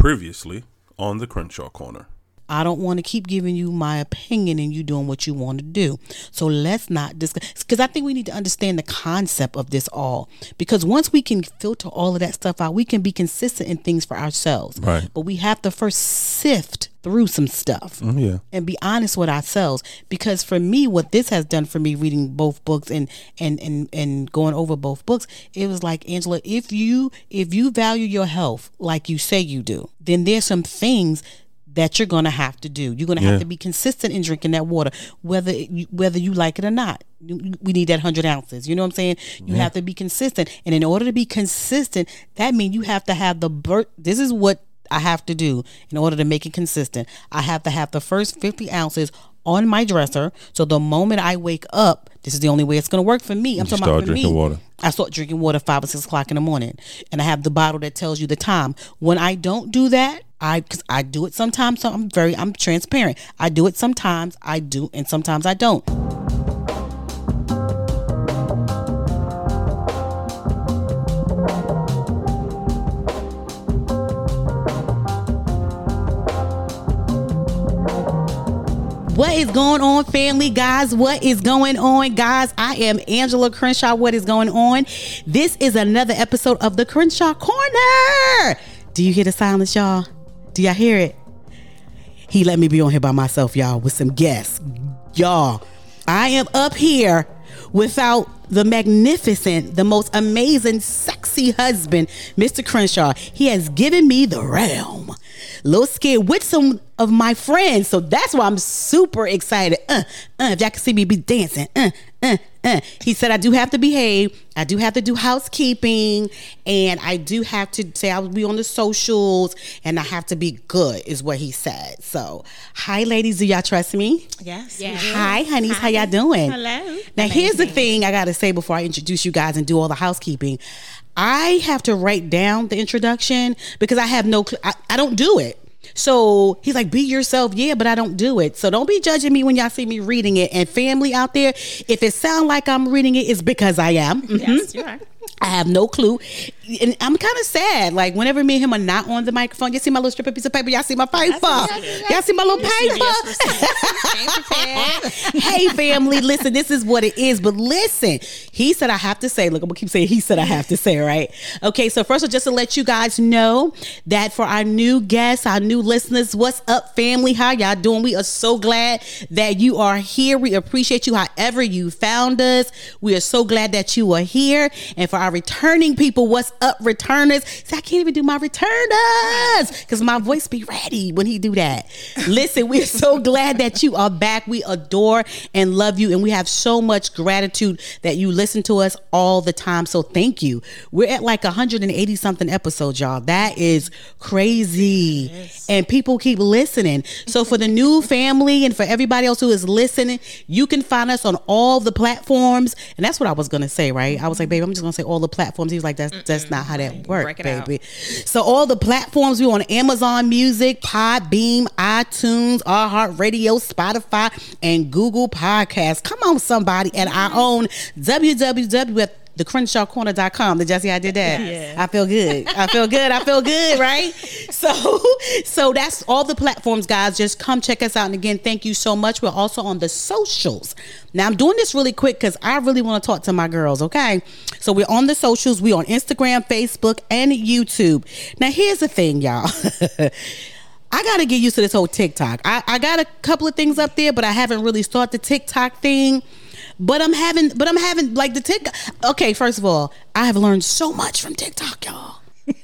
Previously on the Crenshaw Corner. I don't want to keep giving you my opinion and you doing what you want to do. So let's not discuss because I think we need to understand the concept of this all. Because once we can filter all of that stuff out, we can be consistent in things for ourselves. Right. But we have to first sift through some stuff mm, yeah. and be honest with ourselves. Because for me, what this has done for me, reading both books and and and and going over both books, it was like Angela, if you if you value your health like you say you do, then there's some things that you're going to have to do. You're going to Yeah. have to be consistent in drinking that water, whether you, whether you like it or not. We need that hundred ounces. You know what I'm saying? You have to be consistent, and in order to be consistent, that means you have to have the birth. This is what I have to do in order to make it consistent. I have to have the first 50 ounces on my dresser. So the moment I wake up, this is the only way it's going to work for me. I'm You talking start about for drinking me. water. I start drinking water five or six o'clock in the morning, and I have the bottle that tells you the time. When I don't do that, I cause I do it sometimes. So I'm very I'm transparent. I do it sometimes. I do, and sometimes I don't. What is going on, family, guys? What is going on, guys? I am Angela Crenshaw. What is going on? This is another episode of the Crenshaw Corner. Do you hear the silence, y'all? Do y'all hear it? He let me be on here by myself, y'all, with some guests. Y'all, I am up here without the magnificent, the most amazing, sexy husband, Mr. Crenshaw. He has given me the realm. Little scared with some of my friends, so that's why I'm super excited. Uh, uh, if y'all can see me be dancing, uh, uh, uh. He said I do have to behave. I do have to do housekeeping, and I do have to say I will be on the socials, and I have to be good, is what he said. So, hi, ladies, do y'all trust me? Yes. Hi, honeys, how y'all doing? Hello. Now, here's the thing I got to say before I introduce you guys and do all the housekeeping. I have to write down the introduction because I have no, cl- I, I don't do it. So he's like, be yourself. Yeah, but I don't do it. So don't be judging me when y'all see me reading it. And family out there, if it sound like I'm reading it, it's because I am. Mhm. Yes, you are. I have no clue. And I'm kind of sad. Like, whenever me and him are not on the microphone, you see my little strip of piece of paper, y'all see my paper. Y'all see my little paper. hey, family, listen, this is what it is. But listen, he said I have to say, look, I'm gonna keep saying he said I have to say, right? Okay, so first of all, just to let you guys know that for our new guests, our new listeners, what's up, family? How y'all doing? We are so glad that you are here. We appreciate you however you found us. We are so glad that you are here. And for our returning people, what's up, returners? See, I can't even do my returners because my voice be ready when he do that. Listen, we're so glad that you are back. We adore and love you, and we have so much gratitude that you listen to us all the time. So thank you. We're at like 180 something episodes, y'all. That is crazy. And people keep listening. So for the new family and for everybody else who is listening, you can find us on all the platforms. And that's what I was gonna say, right? I was like, babe, I'm just gonna say all the platforms. He was like, that's that's not how that works, it out. baby. So all the platforms we're on Amazon Music, Podbean, iTunes, iHeartRadio, Spotify, and Google Podcasts. Come on, somebody, and our mm-hmm. own www the CrenshawCorner.com. Did y'all I did that? Yes. I feel good. I feel good. I feel good, right? So so that's all the platforms, guys. Just come check us out. And again, thank you so much. We're also on the socials. Now I'm doing this really quick because I really want to talk to my girls, okay? So we're on the socials, we're on Instagram, Facebook, and YouTube. Now here's the thing, y'all. I gotta get used to this whole TikTok. I, I got a couple of things up there, but I haven't really started the TikTok thing. But I'm having, but I'm having like the TikTok. Okay, first of all, I have learned so much from TikTok, y'all.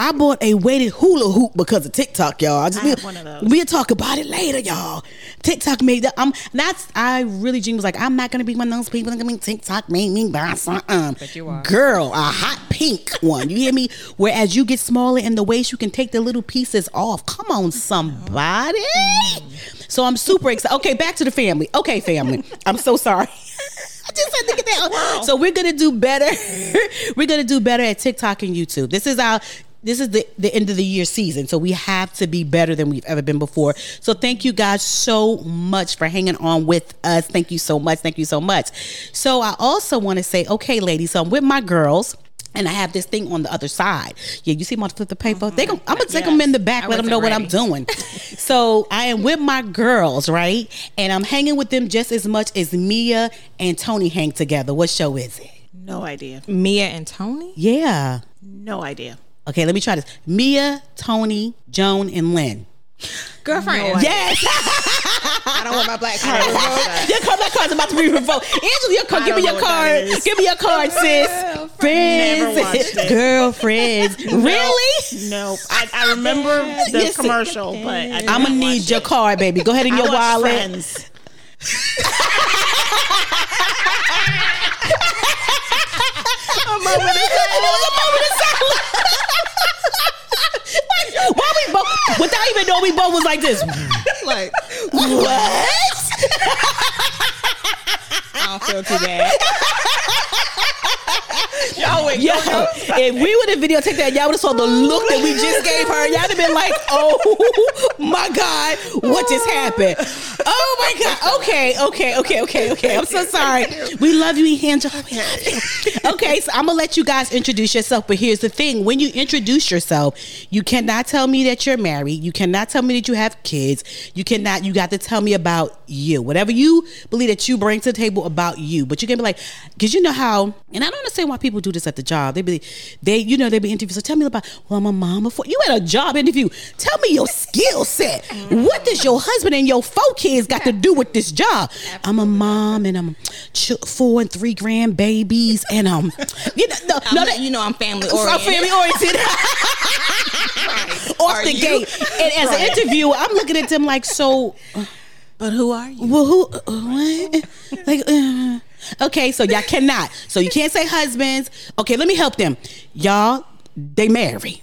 I bought a weighted hula hoop because of TikTok, y'all. I just I have one of those. We'll talk about it later, y'all. TikTok made that. I'm that's. I really Jean was like, I'm not gonna be one of those people that gonna be TikTok made me buy something. But you are. girl, a hot pink one. You hear me? Whereas you get smaller in the waist, you can take the little pieces off. Come on, somebody. Mm-hmm. So I'm super excited. Okay, back to the family. Okay, family. I'm so sorry. Just had to get that. So we're gonna do better. we're gonna do better at TikTok and YouTube. This is our this is the, the end of the year season. So we have to be better than we've ever been before. So thank you guys so much for hanging on with us. Thank you so much. Thank you so much. So I also want to say, okay, ladies, so I'm with my girls. And I have this thing on the other side. Yeah, you see my flip the paper. They gon' I'm gonna take them in the back, I let them wasn't know what I'm doing. so I am with my girls, right? And I'm hanging with them just as much as Mia and Toni hang together. What show is it? No idea. Mia and Toni. Yeah. No idea. Okay, let me try this. Mia, Toni, Joan, and Lynn. Girlfriend. Yes. I don't want my black card revoked. your card, my card's about to be revoked. Angela, your card. Give me your know what that card. Give me your card, sis. Friends, girlfriends. Really? No, I, I remember the Yes. commercial, but I I'm gonna need your it. card, baby. Go ahead in your wallet. Friends. Why we both? Without even knowing, we both was like this. Like, What? I don't feel too bad. Y'all. Yo, if we would have videotaped that, y'all would have saw the look that we just gave her. Y'all would have been like, "Oh my god, what just happened?" Oh my god. Okay, okay, okay, okay, okay. I'm so sorry. We love you, Angela. Okay, so I'm gonna let you guys introduce yourself. But here's the thing: when you introduce yourself, you cannot tell me that you're married. You cannot tell me that you have kids. You cannot. You got to tell me about you. Whatever you believe that you bring to the table about you. But you can be like, because you know how. And I don't understand why people do this at the job. They be, they, you know, they be interviewed. So tell me about. Well, I'm a mama for you had a job interview. Tell me your skill set. What does your husband and your four kids got to do with this job? I'm a mom and I'm ch- four and three grand babies and um, you know, no, no, that, you know I'm family oriented. I'm family oriented. Off Are the you? gate. And as an interviewer, I'm looking at them like, so, But who are you? well, who, uh, what? Like, uh, okay, so y'all cannot. So you can't say husbands. Okay, let me help them. Y'all, they marry.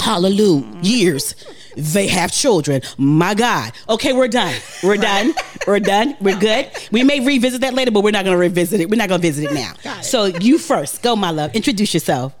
Hallelujah. Years. They have children. My God. Okay, we're done. We're done. We're done. We're good. We may revisit that later, but we're not going to revisit it. We're not going to visit it now. So you first. Go, my love. Introduce yourself.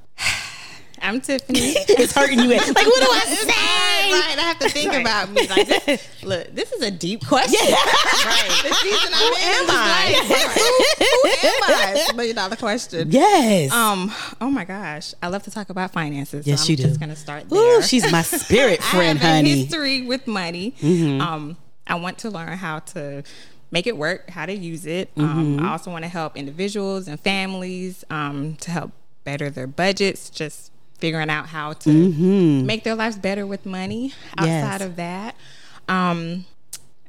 I'm Tiffani. It's hurting you. Like, what do I say? Right, I have to think about me. Like, this, look, this is a deep question. Right. The season I'm in am I? is like, who, who am I? Million dollar question. Yes. Um. Oh my gosh, I love to talk about finances. Yes, so I'm you do. Just gonna start there. Ooh, she's my spirit friend, I have honey. Mm-hmm. history with money. Um, I want to learn how to make it work, how to use it. Um, Mm-hmm. I also want to help individuals and families um, to help better their budgets. Just figuring out how to make their lives better with money. Outside Mm-hmm. Yes. of that, um,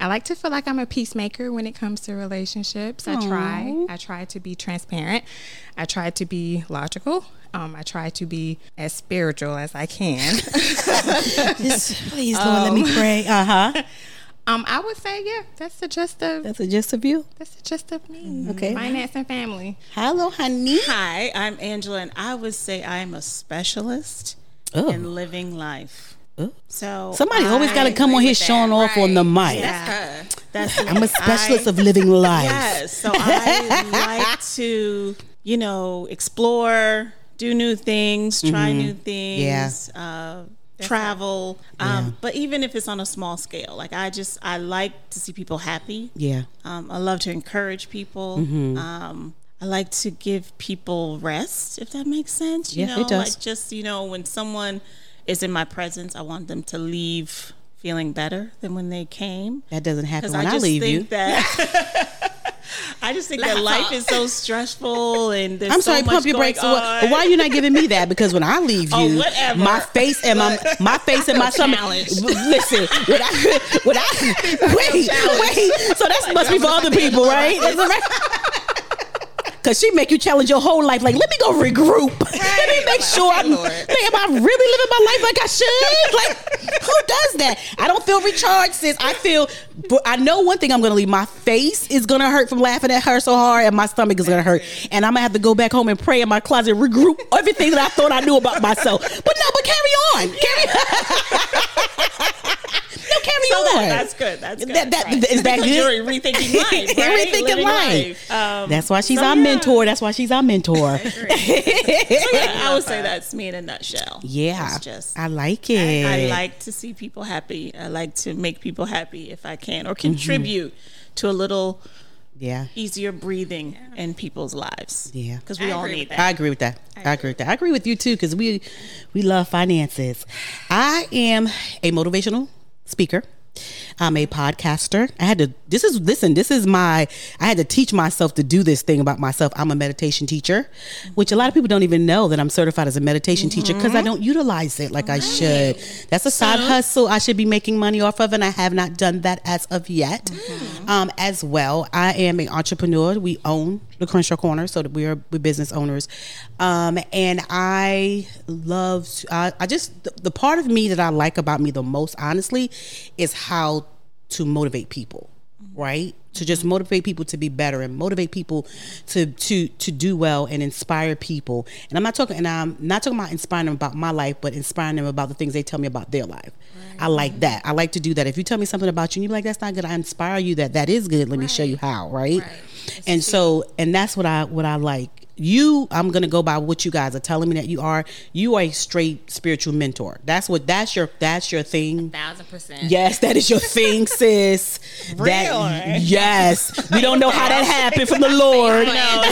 I like to feel like I'm a peacemaker when it comes to relationships. I try. I try to be transparent. I try to be logical. Um, I try to be as spiritual as I can. Just, please, Lord, let me pray. Uh huh. Um, I would say, yeah, that's the gist of That's a gist of you. that's the gist of me. Okay. finance and family. Hello, honey. Hi, I'm Angela, and I would say I am a specialist Oh. in living life. Oh. So Somebody always I got to come on agree here with that, showing off on the mic. Yeah. Her. That's I'm a specialist I- of living life. Yes. So I like to, you know, explore, do new things, try new things. Uh, travel um, but even if it's on a small scale like i just i like to see people happy Yeah. um, i love to encourage people Mm-hmm. um, i like to give people rest if that makes sense you Yeah, know it does. like just you know when someone is in my presence i want them to leave feeling better than when they came That doesn't happen when I I, leave think you. that I just think that life is so stressful and there's I'm so sorry, much pump your going brakes. But on. why are you not giving me that? Because when I leave oh, you, Oh, my face and my my face and my stomach. Listen, when I when I wait wait, so that must be for other people, right? Right. Cause she make you challenge your whole life. Like, let me go regroup. let me make sure I'm. Lord. Am I really living my life like I should? Like, who does that? I don't feel recharged, sis. I feel. But I know one thing. I'm gonna leave. My face is gonna hurt from laughing at her so hard, and my stomach is gonna hurt. And I'm gonna have to go back home and pray in my closet, regroup everything that I thought I knew about myself. But no, but carry on. Carry. no, carry so on. that, that's good. That's good. That- that- right. is that good? You're rethinking life. Right? Rethinking Living life. Um, That's why she's so our yeah. mentor. That's why she's our mentor. So yeah, I would say that's me in a nutshell. Yeah, It's just I like it. I like to see people happy. I like to make people happy if I can, or Mm-hmm. contribute to a little Yeah. easier breathing in people's lives. Yeah. because we I all need that. I agree with that. I agree with that. I agree with you too because we we love finances. I am a motivational speaker. I'm a podcaster. I had to. This is listen. This is my. I had to teach myself to do this thing about myself. I'm a meditation teacher, which a lot of people don't even know that I'm certified as a meditation teacher because I don't utilize it like I should. That's a side hustle I should be making money off of, and I have not done that as of yet. Um, as well, I am an entrepreneur. We own the Crenshaw Corner, so that we are we're business owners. Um, and I love. I, I just the, the part of me that I like about me the most, honestly, is how to motivate people. Right to just motivate people to be better and motivate people to to to do well and inspire people. And I'm not talking and I'm not talking about inspiring them about my life, but inspiring them about the things they tell me about their life. I like that. I like to do that. If you tell me something about you and you're like, that's not good, I inspire you that that is good. Let me show you how, right? Right. And so and that's what I what I like. You, I'm gonna go by what you guys are telling me that you are. You are a straight spiritual mentor. That's what that's your that's your thing. Thousand percent. Yes, that is your thing, sis. That, Really? yes. We don't know how that happened from the Lord. no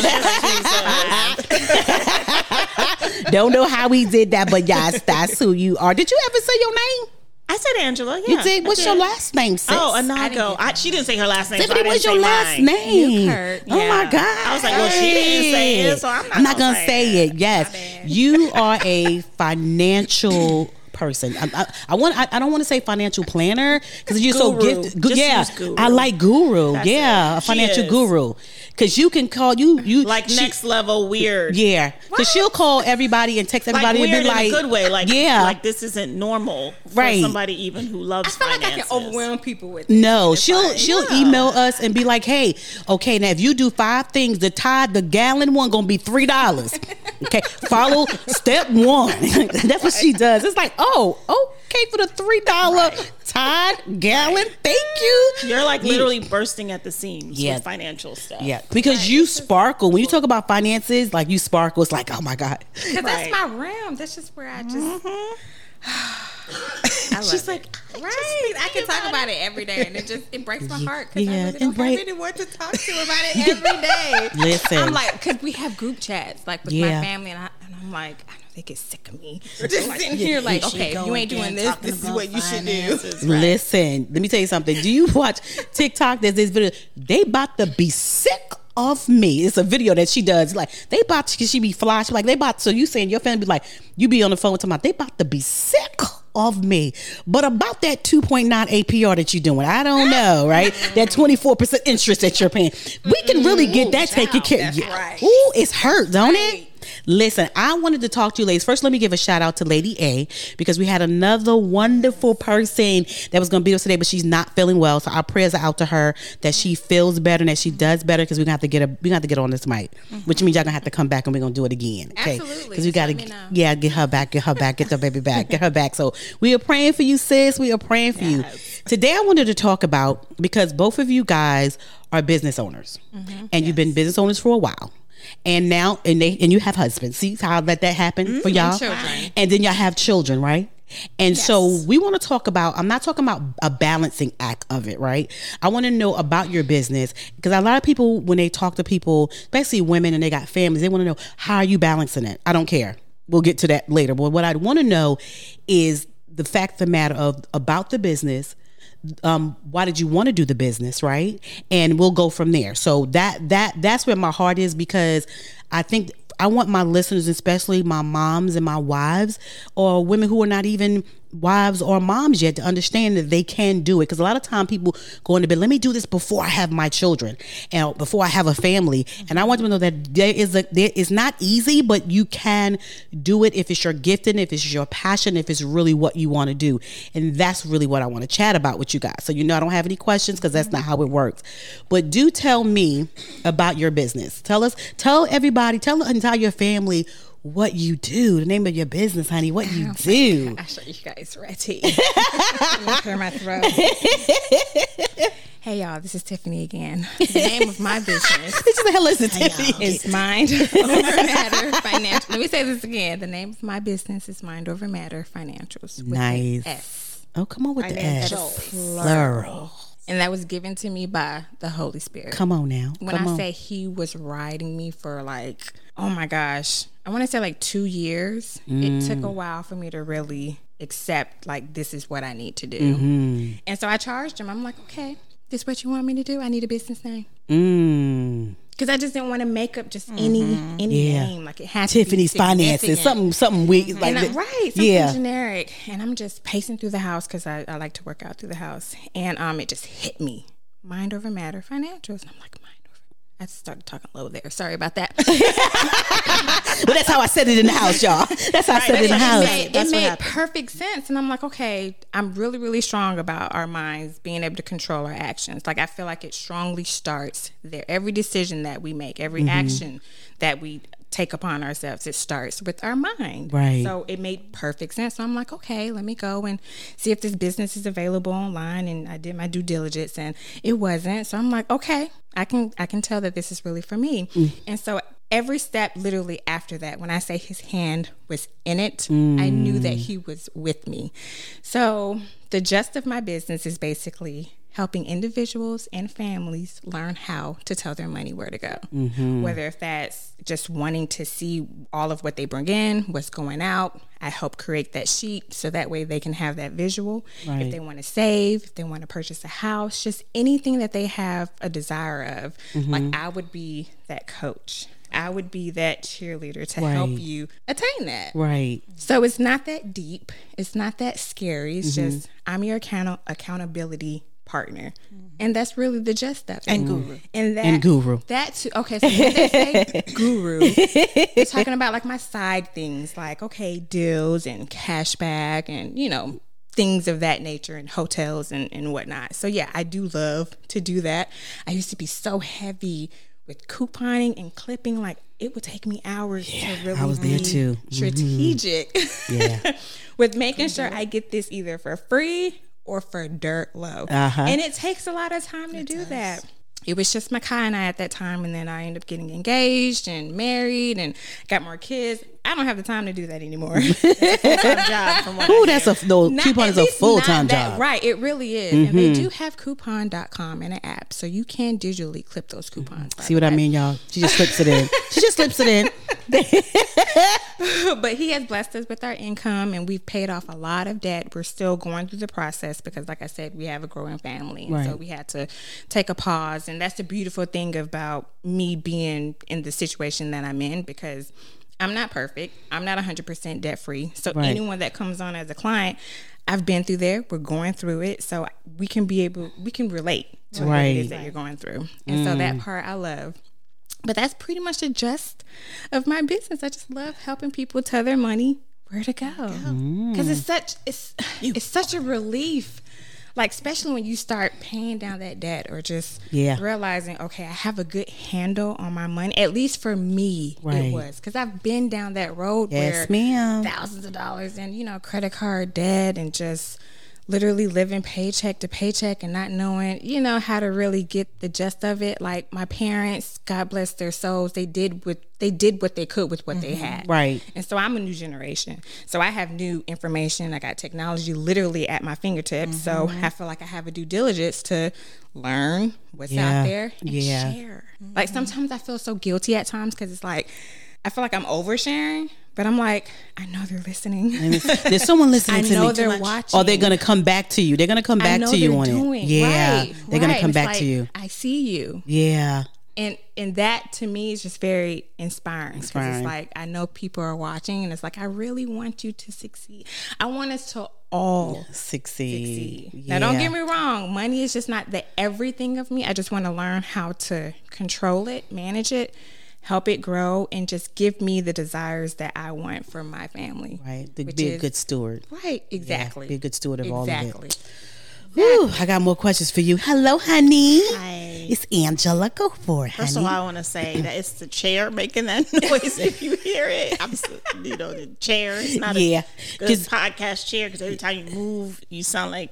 Don't know how we did that, but yes, that's who you are. Did you ever say your name? I said Angela. Yeah, You did. I What's your last name, oh, sis? Oh, Anagho. get I, she didn't say her last name. Tiffani, didn't what's your last mine. name? Kurt. Oh my God. I was like, well, she didn't say it, so I'm not not gonna gonna say say it. it. Yes, you are a financial person. I, I, I want. I, I don't want to say financial planner because you're so Guru. gifted. Gu- yeah. I like guru. That's yeah, it. a financial guru because you can call you you Like she- next level weird. Yeah, because she'll call everybody and text Like everybody weird and be like, in a good way. Like yeah, Like this isn't normal for Right. somebody even who loves I feel like I can overwhelm people with it. No, It's she'll like, she'll yeah. email us and be like, "Hey, okay, now if you do five things, the tide, the gallon one gonna be three dollars. Okay, follow step one. That's what she does. It's like, oh, okay, for the three dollar tide gallon, thank you. You're like You- literally bursting at the seams Yeah. with financial stuff. Yeah, because you sparkle when you talk about finances. Like you sparkle, it's like, oh my god. Because Right. that's my realm. That's just where I just. I love She's it. like, right. I can talk about it every day, and it just it breaks my heart because Yeah, I really and don't break- have anyone to talk to about it every day. Listen. I'm like, because we have group chats like with Yeah. my family, and, I, and I'm like, I know they get sick of me just sitting here like, okay, you ain't doing this, this is what you should do. Listen, let me tell you something. Do you watch TikTok? There's this video. They about to be sick of me. It's a video that she does. Like they about to, she be fly. She like they about. So you saying your family be like you be on the phone with them. They about to be sick of me. But about that 2.9 APR that you're doing, I don't know, right? that 24% interest that you're paying. We can really get that taken care. that's Yeah. right. Ooh, it's hurt, don't Right. it? Listen, I wanted to talk to you ladies. First, let me give a shout out to Lady A because we had another wonderful person that was going to be with us today, but she's not feeling well. So our prayers are out to her that she feels better and that she does better because we're gonna have to get her. We gonna have to get on this mic, which means y'all gonna have to come back and we're gonna do it again. Okay? Because we gotta, let me know. yeah, get her back, get her back, get the baby back, get her back. So we are praying for you, sis. We are praying for you. Today, I wanted to talk about because both of you guys are business owners, Mm-hmm. and you've been business owners for a while. And now, and they and you have husbands. See how I let that happen for y'all. Mm-hmm. children. And then y'all have children, right? And so we want to talk about. I'm not talking about a balancing act of it, right? I want to know about your business because a lot of people, when they talk to people, especially women, and they got families, they want to know how are you balancing it. I don't care. We'll get to that later. But what I want to know is the fact the matter of about the business um, why did you want to do the business right? And we'll go from there. So that that that's where my heart is because i think i want my listeners especially my moms and my wives or women who are not even wives or moms yet to understand that they can do it. Because a lot of time people go into bed let me do this before i have my children and before i have a family. And i want them to know that there is a there is not easy but you can do it if it's your gifting if it's your passion if it's really what you want to do. And that's really what i want to chat about with you guys. So you know i don't have any questions because that's not how it works. But do tell me about your business. Tell us tell everybody tell the entire family what you do the name of your business honey what you oh do I show you guys ready. Clear my throat. hey y'all, this is Tiffani again. The name of my business This is the hell is it, Tiffani? is Mind Over Matter Financial. Let me say this again. The name of my business is Mind Over Matter Financials. with Nice. S. Oh, come on with the S. Plural. And that was given to me by the Holy Spirit. Come on now. When Come I on. say he was riding me for like, oh my gosh, I want to say like two years. It took a Mm. while for me to really accept like this is what I need to do. Mm-hmm. And so I charged him. I'm like, okay, this what you want me to do? I need a business name. Mm. Because I just didn't want to make up just any any Yeah. name. Like it had to be Tiffani's finances, significant. something, something weird, like and I, that. right, something yeah. generic. And I'm just pacing through the house because I, I like to work out through the house. And um, it just hit me. Mind over matter financials. And I'm like, mind over. I started talking low there. Sorry about that. But that's how I said it in the house, y'all. That's how I said it in the house. it made. That's it made happened. perfect sense. And I'm like, okay, I'm really, really strong about our minds being able to control our actions. Like, I feel like it strongly starts there. Every decision that we make, every Mm-hmm. action that we take upon ourselves, it starts with our mind. Right. So it made perfect sense. So I'm like, okay, let me go and see if this business is available online. And I did my due diligence and it wasn't. So I'm like, okay, I can I can tell that this is really for me. Mm. And so every step literally after that, when I say his hand was in it, I knew that he was with me. So the gist of my business is basically helping individuals and families learn how to tell their money where to go. Whether if that's just wanting to see all of what they bring in, what's going out, I help create that sheet so that way they can have that visual. Right. If they want to save, if they want to purchase a house, just anything that they have a desire of, like I would be that coach. I would be that cheerleader to help you attain that. Right. So it's not that deep. It's not that scary. It's Mm-hmm. just I'm your account- accountability partner, mm-hmm. and that's really the gist of it. And guru. Mm-hmm. And that And guru. That's okay. So when they say guru, they're talking about like my side things, like okay, deals and cashback, and you know things of that nature, and hotels and and whatnot. So yeah, I do love to do that. I used to be so heavy with couponing and clipping, like it would take me hours to really I was there be too. Mm-hmm. strategic. Yeah. with making sure mm-hmm. I get this either for free or for dirt low. Uh-huh. And it takes a lot of time to do that. It was just Makai and I at that time, and then I ended up getting engaged and married and got more kids. I don't have the time to do that anymore. Full-time job from what Ooh, that's a no. Not- Coupon is a full time job. Right, it really is. And they do mm-hmm. have coupon.com and an app, so you can digitally clip those coupons. See what I mean, y'all? She just slips it in. She just slips it in. but he has blessed us with our income and we've paid off a lot of debt. We're still going through the process because, like I said, we have a growing family. And so we had to take a pause. And that's the beautiful thing about me being in the situation that I'm in because I'm not perfect. I'm not 100% debt free. So Right. anyone that comes on as a client, I've been through there. We're going through it. So we can be able, we can relate to what it Right. is that you're going through. And so that mm. part I love. But that's pretty much the gist of my business. I just love helping people tell their money where to go mm. because it's such it's it's such a relief. Like especially when you start paying down that debt or just Yeah. realizing, okay, I have a good handle on my money. At least for me, Right. it was because I've been down that road Yes, where ma'am. thousands of dollars and you know credit card debt and just literally living paycheck to paycheck and not knowing you know how to really get the gist of it. Like my parents god bless their souls they did what they did what they could with what they mm-hmm. had. Right. and so i'm a new generation. So i have new information. I got technology literally at my fingertips. So mm-hmm. i feel like i have a due diligence to learn what's Yeah. out there and Yeah. share. Like mm-hmm. sometimes i feel so guilty at times because it's like i feel like i'm oversharing but i'm like i know they're listening there's, someone listening I to know me. they're watching. Or they're gonna come back to you. They're gonna come back to you on doing. it. Yeah, Right, they're gonna come It's back like, to you. I see you, Yeah, and and that to me is just very inspiring. Inspiring. It's like I know people are watching, and it's like I really want you to succeed. I want us to all succeed. succeed. Yeah. Now, don't get me wrong. Money is just not the everything of me. I just want to learn how to control it, manage it, help it grow, and just give me the desires that I want for my family. Right, to which be a good steward. Right. Exactly. be a good steward of all of it. exactly. Whew, I got more questions for you. Hello, honey. Hi. It's Angela. Go for it, First of all, I want to say that it's the chair making that noise. if you hear it, I'm, s- you know, the chair. It's not Yeah, a good 'cause- podcast chair because every time you move, you sound like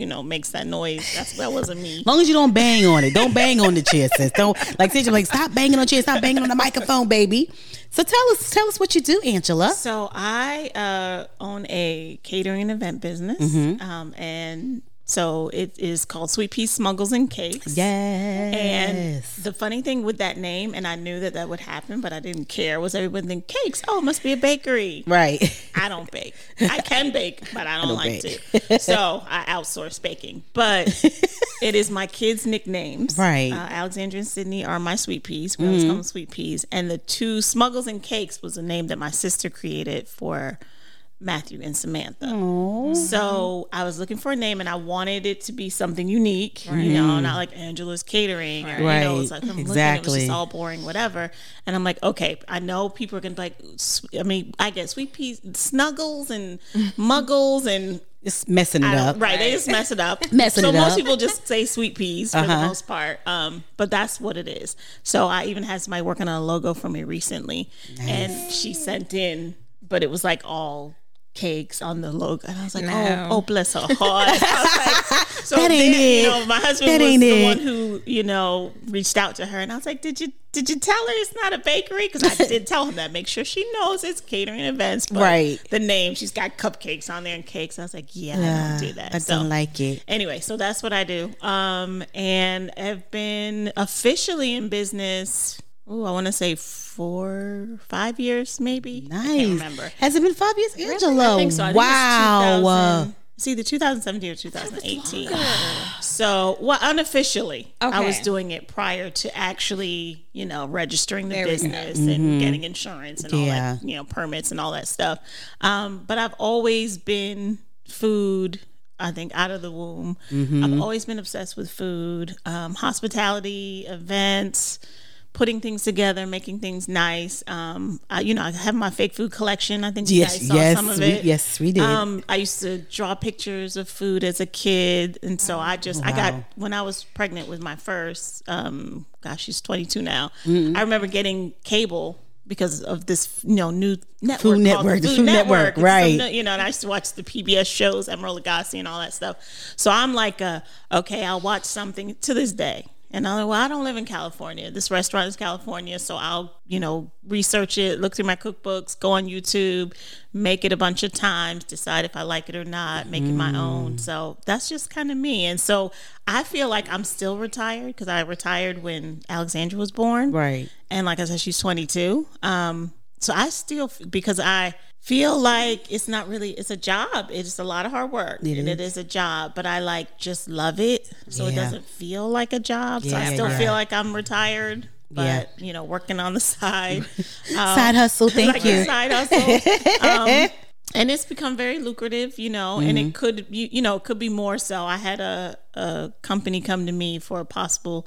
you know makes that noise. That's that wasn't me. As long as you don't bang on it, don't bang on the chair, sis. Don't like say like stop banging on the chair, stop banging on the microphone, baby. So tell us, tell us what you do, Angela. So I uh, own a catering event business, Mm-hmm. um, and So it is called Sweet Pea Smuggles and Cakes. Yes. And the funny thing with that name, and I knew that that would happen, but I didn't care, was everyone think cakes. Oh, it must be a bakery. right. I don't bake. I can bake, but I don't, don't like bake. to. So I outsource baking. But it is my kids' nicknames. Right. Mm-hmm. Uh, Alexandra and Sydney are my sweet peas. Girls call them sweet peas. And the two Smuggles and Cakes was a name that my sister created for Matthew and Samantha. So I was looking for a name and I wanted it to be something unique, you know, not like Angela's Catering. Or, You know, it's Right. like I'm looking, it was Exactly. just all boring, whatever. And I'm like, okay, I know people are gonna be like, I mean, I get sweet peas, snuggles and muggles and It's messing it up. don't, right, they just mess it up. Messing so it most people just say sweet peas for the Uh-huh. most part. Um, but that's what it is. So I even had somebody working on a logo for me recently, and she sent in, but it was like all cakes on the logo, and I was like, No. oh, oh, bless her heart. Like, so That ain't then, you know, my husband That was the it. one who you know reached out to her, and I was like, did you did you tell her it's not a bakery? Because I did tell him that. Make sure she knows it's catering events, but Right. The name, she's got cupcakes on there and cakes. I was like, yeah, I Uh, don't do that. I So- don't like it. anyway, so that's what I do. Um, and I've been officially in business. Oh, I want to say four, five years, maybe. I Nice. can't remember. Has it been five years, Angela? I think so. I think wow. 2000 It's either 2017 or 2018. So, well, unofficially, I was doing it prior to actually, you know, registering the There business and getting insurance and all Mm-hmm. Yeah. that, you know, permits and all that stuff. Um, but I've always been food. I think out of the womb, Mm-hmm. I've always been obsessed with food, um, hospitality, events putting things together, making things nice. Um, I, you know, I have my fake food collection. I think you Yes, guys saw yes, some of we- it. yes, we did. Um, I used to draw pictures of food as a kid, and so I just I got when I was pregnant with my first. Um, gosh, she's 22 now. Mm-hmm. I remember getting cable. Because of this, you know, new network, Food Network, the the Food Network, And right. some- you know, and I used to watch the PBS shows, Emeril Lagasse and all that stuff. So I'm like, uh, okay, I'll watch something to this day. And I'm like, well, I don't live in California. This restaurant is California. So I'll, you know, research it, look through my cookbooks, go on YouTube, make it a bunch of times, decide if I like it or not, make it my own. So that's just kind of me. And so I feel like I'm still retired because I retired when Alexandra was born Right. and like I said, she's 22. Um, so I still because I feel like it's not really it's a job. It's a lot of hard work, and it is a job. But I like just love it, so it doesn't feel like a job. so I still yeah. feel like I'm retired, but Yeah. you know, working on the side. Side hustle. Thank like you. side hustle. Um, and it's become very lucrative, you know, and Mm-hmm. it could, you, you know, it could be more so. I had a, a company come to me for a possible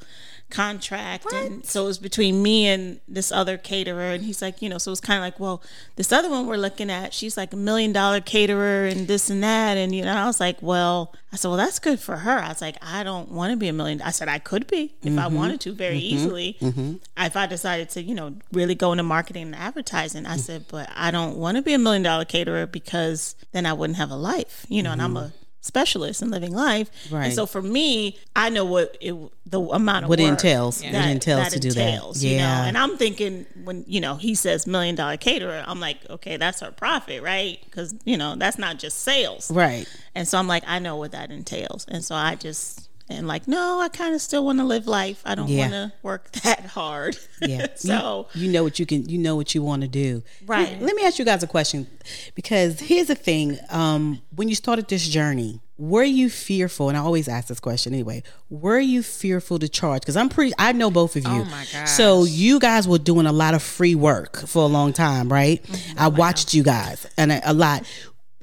contract. And so it was between me and this other caterer. And he's like, you know, so it's kind of like, well, this other one we're looking at, she's like a million dollar caterer and this and that. And, you know, I was like, well, I said, well, that's good for her. I was like, I don't want to be a million. I said, I could be if I mm-hmm. wanted to very mm-hmm. easily. Mm-hmm. If I decided to, you know, really go into marketing and advertising, I said, but I don't want to be a million dollar caterer because then I wouldn't have a life, you know, and I'm a specialist in living life. Right. And so for me, I know what it, the amount of What it entails. What it entails to do that. entails, You Yeah. know? And I'm thinking when, you know, he says million dollar caterer, I'm like, okay, that's her profit, right? Because, you know, that's not just sales. Right. And so I'm like, I know what that entails. And so I just and like, no, I kind of still want to live life. I don't Yeah. want to work that hard. Yeah. so you, you know what you can you know what you want to do. Right. Let me ask you guys a question. Because here's the thing. Um, when you started this journey, were you fearful? And I always ask this question anyway. Were you fearful to charge? Because I'm pretty I know both of you. Oh my gosh. So you guys were doing a lot of free work for a long time, right? Mm-hmm. I watched you guys and a, a lot.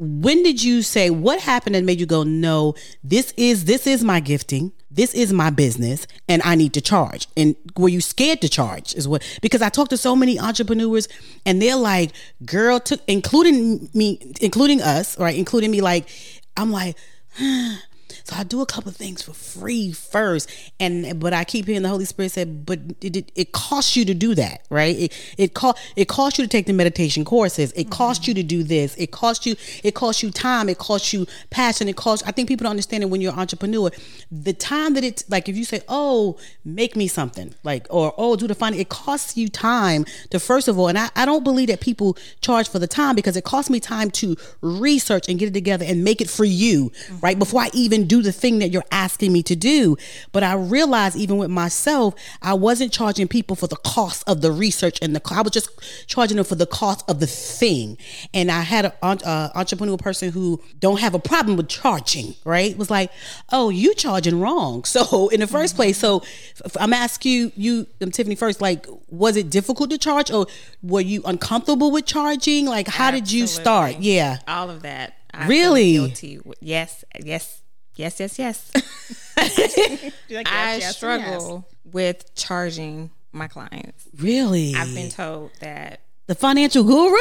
When did you say what happened that made you go, no, this is this is my gifting, this is my business, and I need to charge? And were you scared to charge? Is what because I talked to so many entrepreneurs and they're like, girl, took including me, including us, right? Including me, like, I'm like, so I do a couple things for free first, and but I keep hearing the Holy Spirit said, but it, it, it costs you to do that, right? It it cost it costs you to take the meditation courses. It costs you to do this. It costs you it costs you time. It costs you passion. It costs. I think people don't understand it when you're an entrepreneur. The time that it's like if you say, oh, make me something, like or oh, do the finding. It costs you time to first of all, and I, I don't believe that people charge for the time because it costs me time to research and get it together and make it for you, right? Before I even do do the thing that you're asking me to do. But I realized even with myself, I wasn't charging people for the cost of the research and the I was just charging them for the cost of the thing. And I had an uh, entrepreneur person who don't have a problem with charging, right? Was like, oh, you charging wrong. So in the 1st mm-hmm. place, so I'm asking you, you, um, Tiffani first, like, was it difficult to charge or were you uncomfortable with charging? Like, how Absolutely. did you start? Yeah. All of that. I really? Guilty. Yes, yes, yes, yes, yes. like, I yes, struggle yes. with charging my clients. Really? I've been told that the financial guru.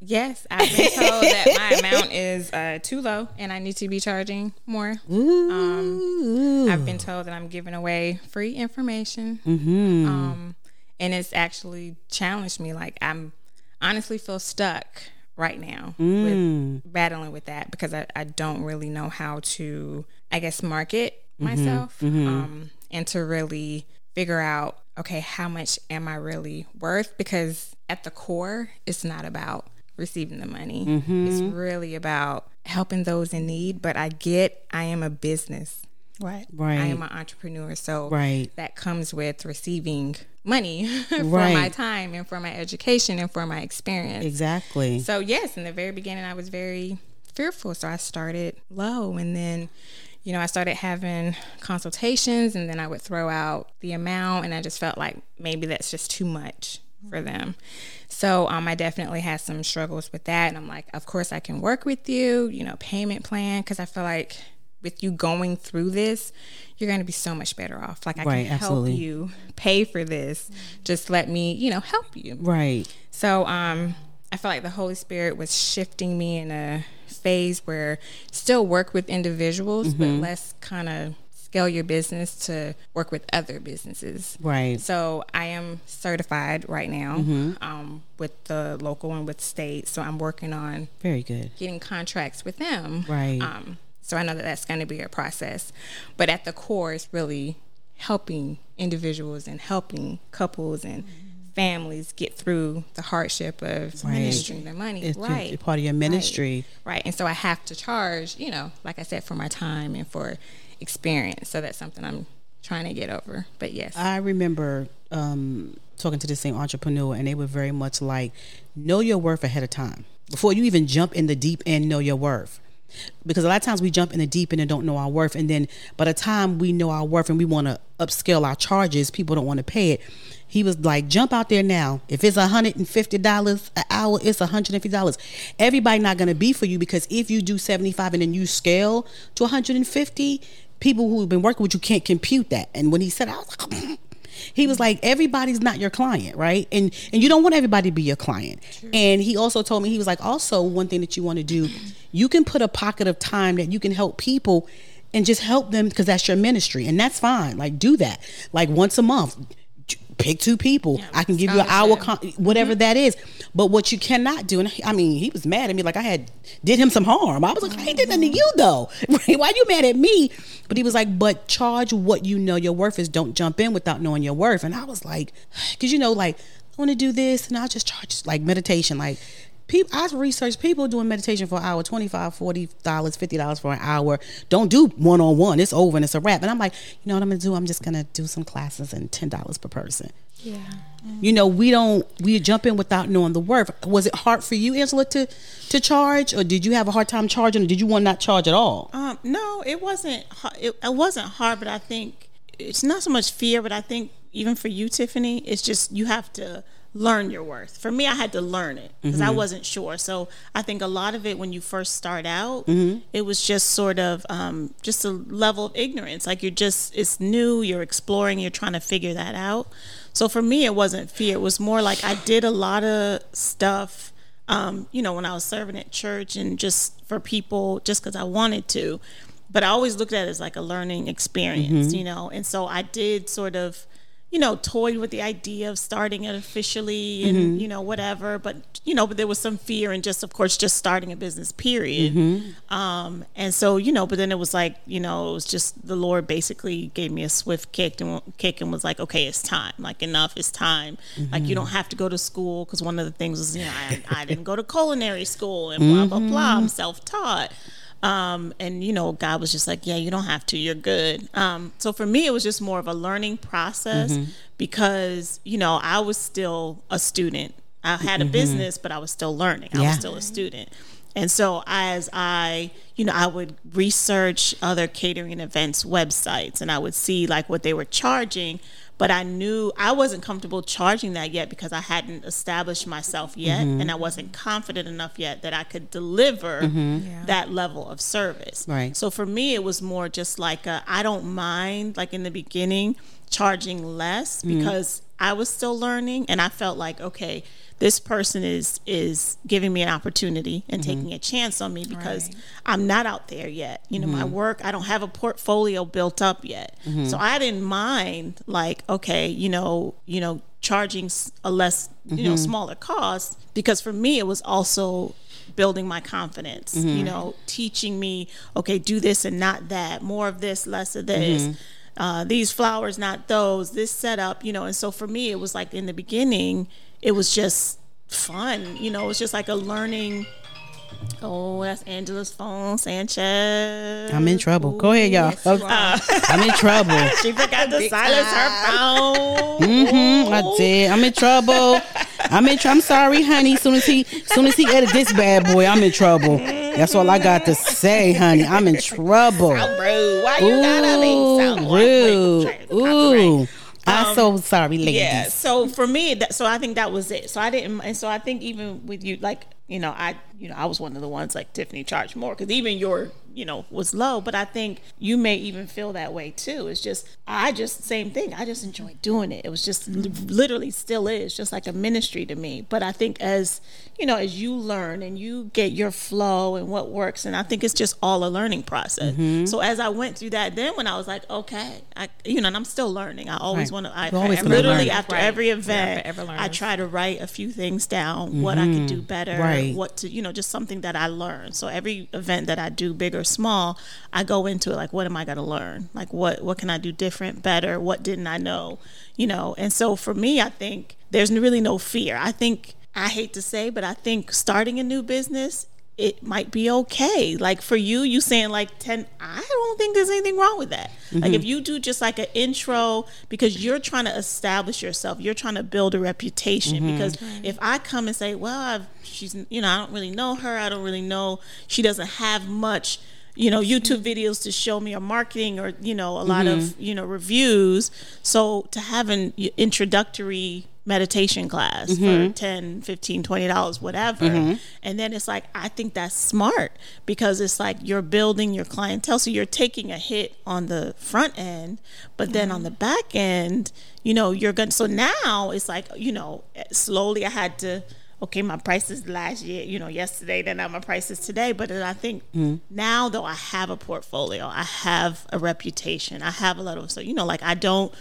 Yes, I've been told that my amount is uh, too low and I need to be charging more. Um, I've been told that I'm giving away free information. Mm-hmm. Um, and it's actually challenged me. Like I'm honestly feel stuck right now mm. with battling with that because I, I don't really know how to I guess market mm-hmm. myself mm-hmm. Um, and to really figure out okay how much am I really worth because at the core it's not about receiving the money mm-hmm. it's really about helping those in need but I get I am a business Right. Right. I am an entrepreneur. So right. that comes with receiving money for right. my time and for my education and for my experience. Exactly. So yes, in the very beginning I was very fearful. So I started low and then you know, I started having consultations and then I would throw out the amount and I just felt like maybe that's just too much for them. So um, I definitely had some struggles with that. And I'm like, of course I can work with you, you know, payment plan, because I feel like with you going through this, you're going to be so much better off. Like I right, can absolutely. help you pay for this. Just let me, you know, help you. Right. So um I felt like the Holy Spirit was shifting me in a phase where still work with individuals, mm-hmm. but less kind of scale your business to work with other businesses. Right. So I am certified right now mm-hmm. um, with the local and with state. So I'm working on very good getting contracts with them. Right. Um, so I know that that's going to be a process. But at the core, it's really helping individuals and helping couples and families get through the hardship of right. administering their money. It's right. part of your ministry. Right. right. And so I have to charge, you know, like I said, for my time and for experience. So that's something I'm trying to get over. But yes. I remember um, talking to the same entrepreneur, and they were very much like, know your worth ahead of time. Before you even jump in the deep end, know your worth because a lot of times we jump in the deep end and don't know our worth and then by the time we know our worth and we want to upscale our charges people don't want to pay it. He was like jump out there now. If it's $150 an hour it's $150 everybody not going to be for you because if you do 75 and then you scale to 150 people who've been working with you can't compute that. And when he said i was like he was like, everybody's not your client, right? And and you don't want everybody to be your client. True. And he also told me he was like, also one thing that you want to do, you can put a pocket of time that you can help people and just help them because that's your ministry, and that's fine. Like do that, like once a month pick two people. Yeah, I can give you an hour, con- whatever mm-hmm. that is. But what you cannot do, and I mean, he was mad at me like I had did him some harm. I was like, I ain't did nothing to you though. Why you mad at me? But he was like, but charge what you know your worth is. Don't jump in without knowing your worth. And I was like, because you know, like I want to do this, and I'll just charge like meditation, like people I research people doing meditation for an hour, 25 40 dollars, 50 dollars for an hour. Don't do one on one. It's over and it's a wrap. And I'm like, you know what I'm gonna do? I'm just gonna do some classes and ten dollars per person. Yeah. You know, we don't we jump in without knowing the worth. Was it hard for you, Angela, to to charge, or did you have a hard time charging, or did you want to not charge at all? Um, no, it wasn't. It, it wasn't hard, but I think it's not so much fear, but I think even for you, Tiffani, it's just you have to learn your worth. For me, I had to learn it because mm-hmm. I wasn't sure. So I think a lot of it when you first start out, mm-hmm. it was just sort of um, just a level of ignorance. Like you're just it's new, you're exploring, you're trying to figure that out. So for me, it wasn't fear. It was more like I did a lot of stuff. Um, you know, when I was serving at church and just for people, just because I wanted to. But I always looked at it as like a learning experience, mm-hmm. you know. And so I did sort of you know, toyed with the idea of starting it officially and, mm-hmm. you know, whatever. But, you know, but there was some fear and just, of course, just starting a business, period. Mm-hmm. Um, and so, you know, but then it was like, you know, it was just the Lord basically gave me a swift kick and kick and was like, okay, it's time. Like, enough, it's time. Mm-hmm. Like, you don't have to go to school. Cause one of the things was, you know, I, I didn't go to culinary school and blah, blah, blah. I'm mm-hmm. self taught. Um, and you know, God was just like, yeah, you don't have to. You're good. Um, so for me, it was just more of a learning process mm-hmm. because you know I was still a student. I had a mm-hmm. business, but I was still learning. I was still a student. And so as I, you know, I would research other catering events websites and I would see like what they were charging, but I knew I wasn't comfortable charging that yet because I hadn't established myself yet mm-hmm. and I wasn't confident enough yet that I could deliver mm-hmm. yeah. that level of service. Right. So for me it was more just like I don't mind like in the beginning charging less mm-hmm. because I was still learning and I felt like okay, this person is is giving me an opportunity and mm-hmm. taking a chance on me because right. I'm not out there yet. You know, mm-hmm. my work, I don't have a portfolio built up yet. Mm-hmm. So I didn't mind like, okay, you know, you know, charging a less, you know, mm-hmm. smaller cost because for me it was also building my confidence, you mm-hmm. know, teaching me, okay, do this and not that, more of this, less of this. Mm-hmm. Uh, these flowers, not those, this setup, you know. And so for me, it was like in the beginning, it was just fun. You know, it was just like a learning. Oh, that's Angela's phone, Sanchez. I'm in trouble. Ooh, Go ahead, y'all. Yes, uh, I'm in trouble. she forgot to silence her phone. Mm-hmm, I did. I'm in trouble. I'm in. Tr- I'm sorry, honey. Soon as he, soon as he edit this bad boy, I'm in trouble. That's all I got to say, honey. I'm in trouble. So rude. Why you Ooh, gotta be so rude? Ooh. I'm um, so sorry, ladies. Yeah. So for me, that, so I think that was it. So I didn't, and so I think even with you, like you know, I you know I was one of the ones like Tiffani charged more because even your you know was low but i think you may even feel that way too it's just i just same thing i just enjoy doing it it was just literally still is just like a ministry to me but i think as you know as you learn and you get your flow and what works and i think it's just all a learning process mm-hmm. so as i went through that then when i was like okay i you know and i'm still learning i always right. want to i, I literally after right. every event yeah, i try to write a few things down mm-hmm. what i could do better right. what to you know just something that i learned so every event that i do big or small, I go into it like, what am I going to learn? Like, what what can I do different, better? What didn't I know? You know, and so for me, I think there's really no fear. I think I hate to say, but I think starting a new business it might be okay. Like for you, you saying like 10, I don't think there's anything wrong with that. Mm-hmm. Like if you do just like an intro because you're trying to establish yourself, you're trying to build a reputation. Mm-hmm. Because if I come and say, well, I've, she's, you know, I don't really know her. I don't really know, she doesn't have much you know youtube videos to show me or marketing or you know a lot mm-hmm. of you know reviews so to have an introductory meditation class mm-hmm. for 10 15 20 dollars whatever mm-hmm. and then it's like i think that's smart because it's like you're building your clientele so you're taking a hit on the front end but then on the back end you know you're going to so now it's like you know slowly i had to okay, my prices last year, you know, yesterday, then now my prices today. But then I think mm. now though I have a portfolio, I have a reputation, I have a lot of so you know, like I don't,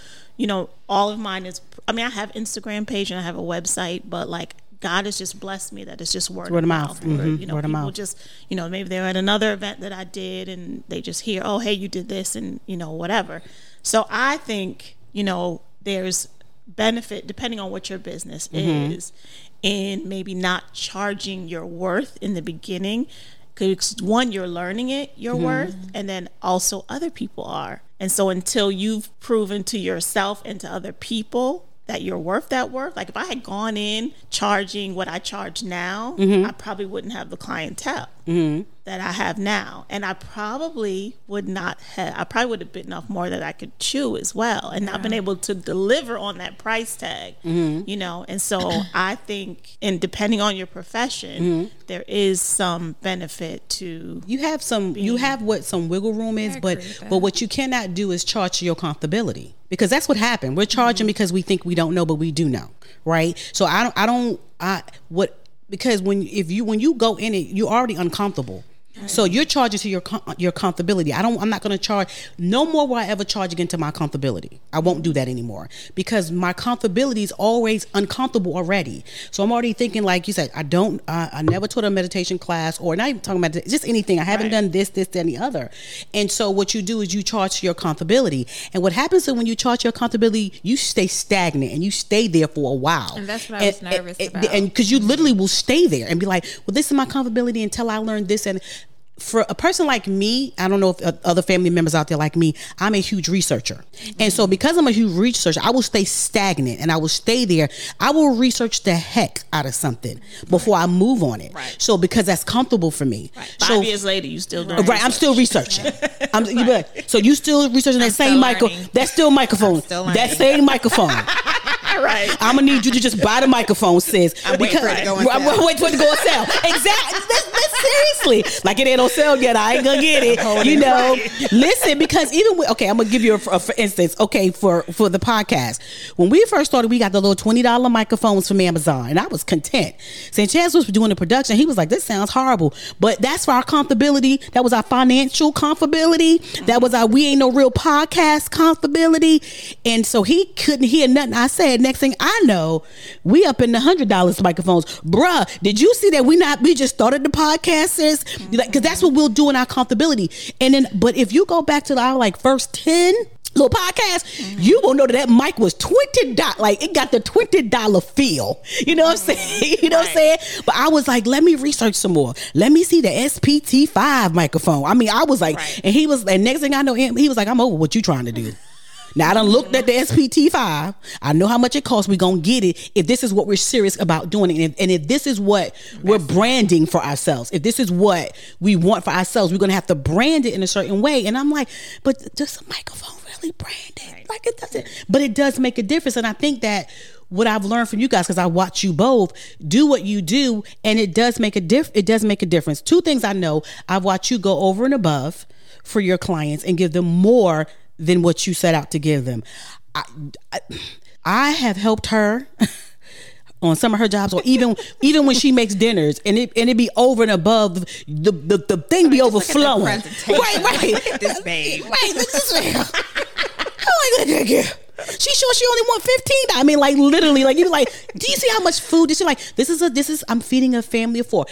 you know, all of mine is. I mean, I have Instagram page and I have a website, but like God has just blessed me that it's just word, word of mouth. mouth. Mm-hmm. you know, word people mouth. just, you know, maybe they're at another event that I did and they just hear, oh, hey, you did this and, you know, whatever. So I think, you know, there's benefit depending on what your business mm-hmm. is in maybe not charging your worth in the beginning because one you're learning it your mm-hmm. worth and then also other people are and so until you've proven to yourself and to other people that you're worth that worth. Like if I had gone in charging what I charge now, mm-hmm. I probably wouldn't have the clientele mm-hmm. that I have now, and I probably would not have. I probably would have bitten off more that I could chew as well, and yeah. not been able to deliver on that price tag. Mm-hmm. You know, and so I think, and depending on your profession, mm-hmm. there is some benefit to you have some being, you have what some wiggle room is, but but what you cannot do is charge your comfortability because that's what happened. We're charging mm-hmm. because we think we don't know, but we do know, right? So I don't, I don't, I what because when if you when you go in it, you're already uncomfortable. So you're charging to your your comfortability. I don't. I'm not going to charge. No more will I ever charge again to my comfortability. I won't do that anymore because my comfortability is always uncomfortable already. So I'm already thinking like you said. I don't. Uh, I never taught a meditation class or not even talking about just anything. I haven't right. done this, this, and the other. And so what you do is you charge your comfortability. And what happens is when you charge your comfortability, you stay stagnant and you stay there for a while. And that's what I was nervous and, about. And because you literally will stay there and be like, well, this is my comfortability until I learn this and for a person like me, I don't know if uh, other family members out there like me, I'm a huge researcher. And so because I'm a huge researcher, I will stay stagnant and I will stay there. I will research the heck out of something before I move on it. Right. So because that's comfortable for me. Five So years later, you still doing Right, I'm still researching. I'm, so you still researching that same still micro? That still microphone. still That same microphone. right. I'm gonna need you to just buy the microphone, sis. I'm waiting for it to go on I'm sale. waiting for it to go on sale. Exactly. That's, that's seriously like it ain't on sale yet. I ain't gonna get it. You know. Listen, because even with okay, I'm gonna give you a, a- for instance. Okay, for for the podcast, when we first started, we got the little twenty dollar microphones from Amazon, and I was content. St. Chance was doing the production. He was like, "This sounds horrible," but that's for our comfortability. That was our financial comfortability. That was our we ain't no real podcast comfortability. And so he couldn't hear nothing I said. Next thing I know, we up in the hundred dollars microphones, bruh. Did you see that we not we just started the podcast, sis? Like, because that's what we'll do in our comfortability. And then, but if you go back to our like first ten little podcast, you will know that that mic was twenty dollars. Like it got the twenty dollar feel. You know what I'm mm-hmm. saying? You know what I'm saying? But I was like, let me research some more. Let me see the SPT five microphone. I mean, I was like, Right. and he was, and next thing I know, he was like, I'm over what you trying to do. Now I done looked at the SPT five. I know how much it costs. We gonna get it if this is what we're serious about doing, and if, and if this is what we're branding for ourselves, if this is what we want for ourselves, we're gonna have to brand it in a certain way. And I'm like, but does a microphone really brand it? Like it doesn't, but it does make a difference. And I think that what I've learned from you guys, because I watch you both do what you do, and it does make a diff. It does make a difference. Two things I know: I've watched you go over and above for your clients and give them more than what you set out to give them. I, I, I have helped her on some of her jobs, or even even when she makes dinners, and it and it be over and above the the, the thing be just look overflowing. Right, right. Look at this babe. Right, look at this girl. Oh my god, girl. She sure she only want fifteen. I mean, like literally, like you be like, do you see how much food? This is like, this is a this is I'm feeding a family of four.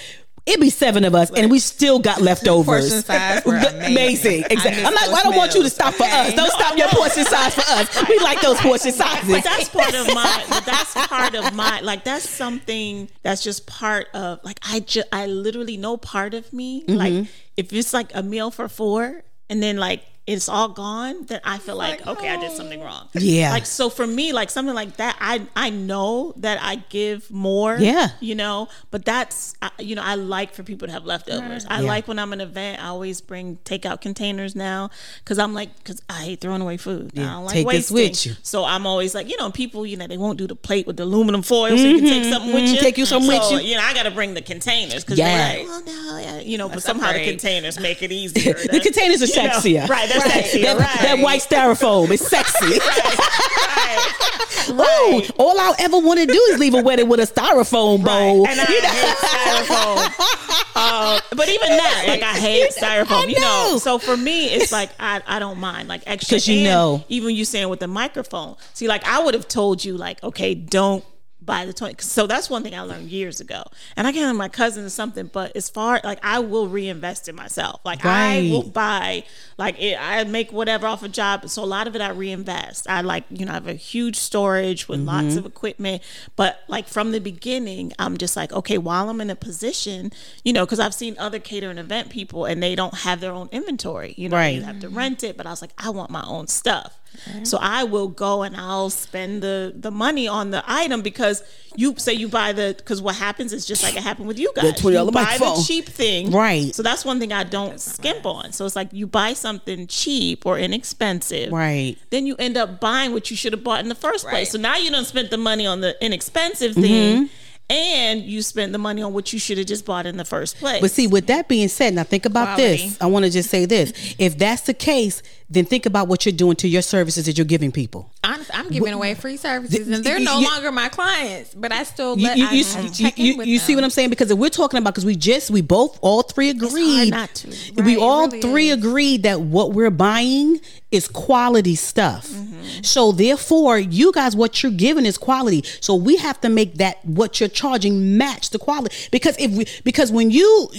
It be seven of us, and we still got leftovers. Portion size were amazing. Exactly. I I'm miss not. I don't want you to meals, stop for us. Don't stop your portion size for us. We like those portion sizes. But that's part of my. That's part of my. Like that's something that's just part of. Like I just. I literally know part of me. Mm-hmm. Like if it's like a meal for four, and then like it's all gone, then I feel like, okay, I did something wrong. Yeah. Like so for me, like something like that, I I know that I give more. Yeah. You know, but that's you know I like for people to have leftovers. I Yeah. like when I'm an event, I always bring takeout containers now because I'm like because I hate throwing away food. Yeah. I don't like take this wasting. with you. So I'm always like, you know, people, you know, they won't do the plate with the aluminum foil, so you can take something with mhm, you. take you something with you. You know, I got to bring the containers because Yeah. like, well, no, yeah, you know, but That's somehow the containers make it easier. the containers are you know, right? They're That, right? that white styrofoam is sexy. right. Ooh, all I'll ever want to do is leave a wedding with a styrofoam bowl. And I You know? hate styrofoam. Uh, but even that, like I hate styrofoam. I You know. know. So for me, it's like I, I don't mind like extra. 'Cause you know. Even you saying with the microphone. See, like I would have told you, like, okay, don't buy the toy. So that's one thing I learned years ago. And I can't my cousin or something, but as far like I will reinvest in myself. Like I will buy like it, I make whatever off a job. So a lot of it I reinvest. I like you know I have a huge storage with lots Mm-hmm. of equipment, but like from the beginning, I'm just like okay, while I'm in a position, you know, because I've seen other cater and event people and they don't have their own inventory. You know, Right. you have to rent it. But I was like, I want my own stuff. So I will go and I'll spend the the money on the item because you say you buy the because what happens is just like it happened with you guys. you buy the cheap thing, Right. So that's one thing I don't skimp on. So it's like you buy something cheap or inexpensive, Right. Then you end up buying what you should have bought in the first Right. place. So now you don't spend the money on the inexpensive Mm-hmm. thing. And you spend the money on what you should have just bought in the first place. But see, with that being said, now think about Quality. this. I want to just say this. If that's the case, then think about what you're doing to your services that you're giving people. Honestly, I'm giving away free services, and they're no you- longer my clients. But I still let you, I, you, I you- check you- in with you see what. I'm saying? Because if we're talking about, because we just, we both, all three agreed. not to. we Right, it all really three is. agreed that what we're buying is quality stuff. Mm-hmm. So therefore, you guys, what you're giving is quality. So we have to make that what you're charging match the quality. Because if we, because when you,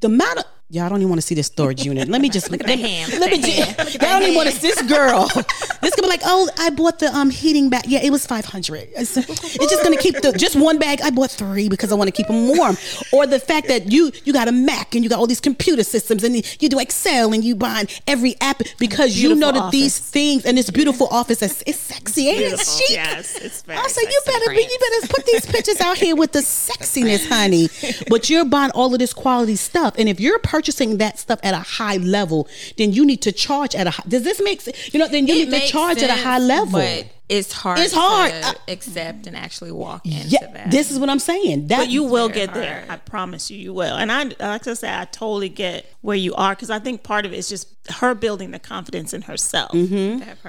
the amount of yeah, I don't even want to see this storage unit. Let me just Look at the ham. Let me Look at the just, I don't even want to see this girl. this could be like, oh, I bought the um heating bag. Yeah, it was five hundred. It's, it's just gonna keep the just one bag. I bought three because I want to keep them warm. Or the fact that you you got a Mac and you got all these computer systems and you do Excel and you buy every app because you know that Beautiful these things and this beautiful office is it's sexy, ain't it? Beautiful. It's chic. Yes, it's very I said you better be, you better put these pictures out here with the sexiness, honey. But you're buying all of this quality stuff, and if you're purchasing that stuff at a high level, then you need to charge at a. high Does this make sense? You know, then you It need to charge at a high level. But it's hard. It's hard. to I- accept and actually walk into yeah, that. this is what I'm saying. That But you will very get there. I promise you, you will. And I, like I said, I totally get where you are because I think part of it is just her building the confidence in herself. Mm-hmm.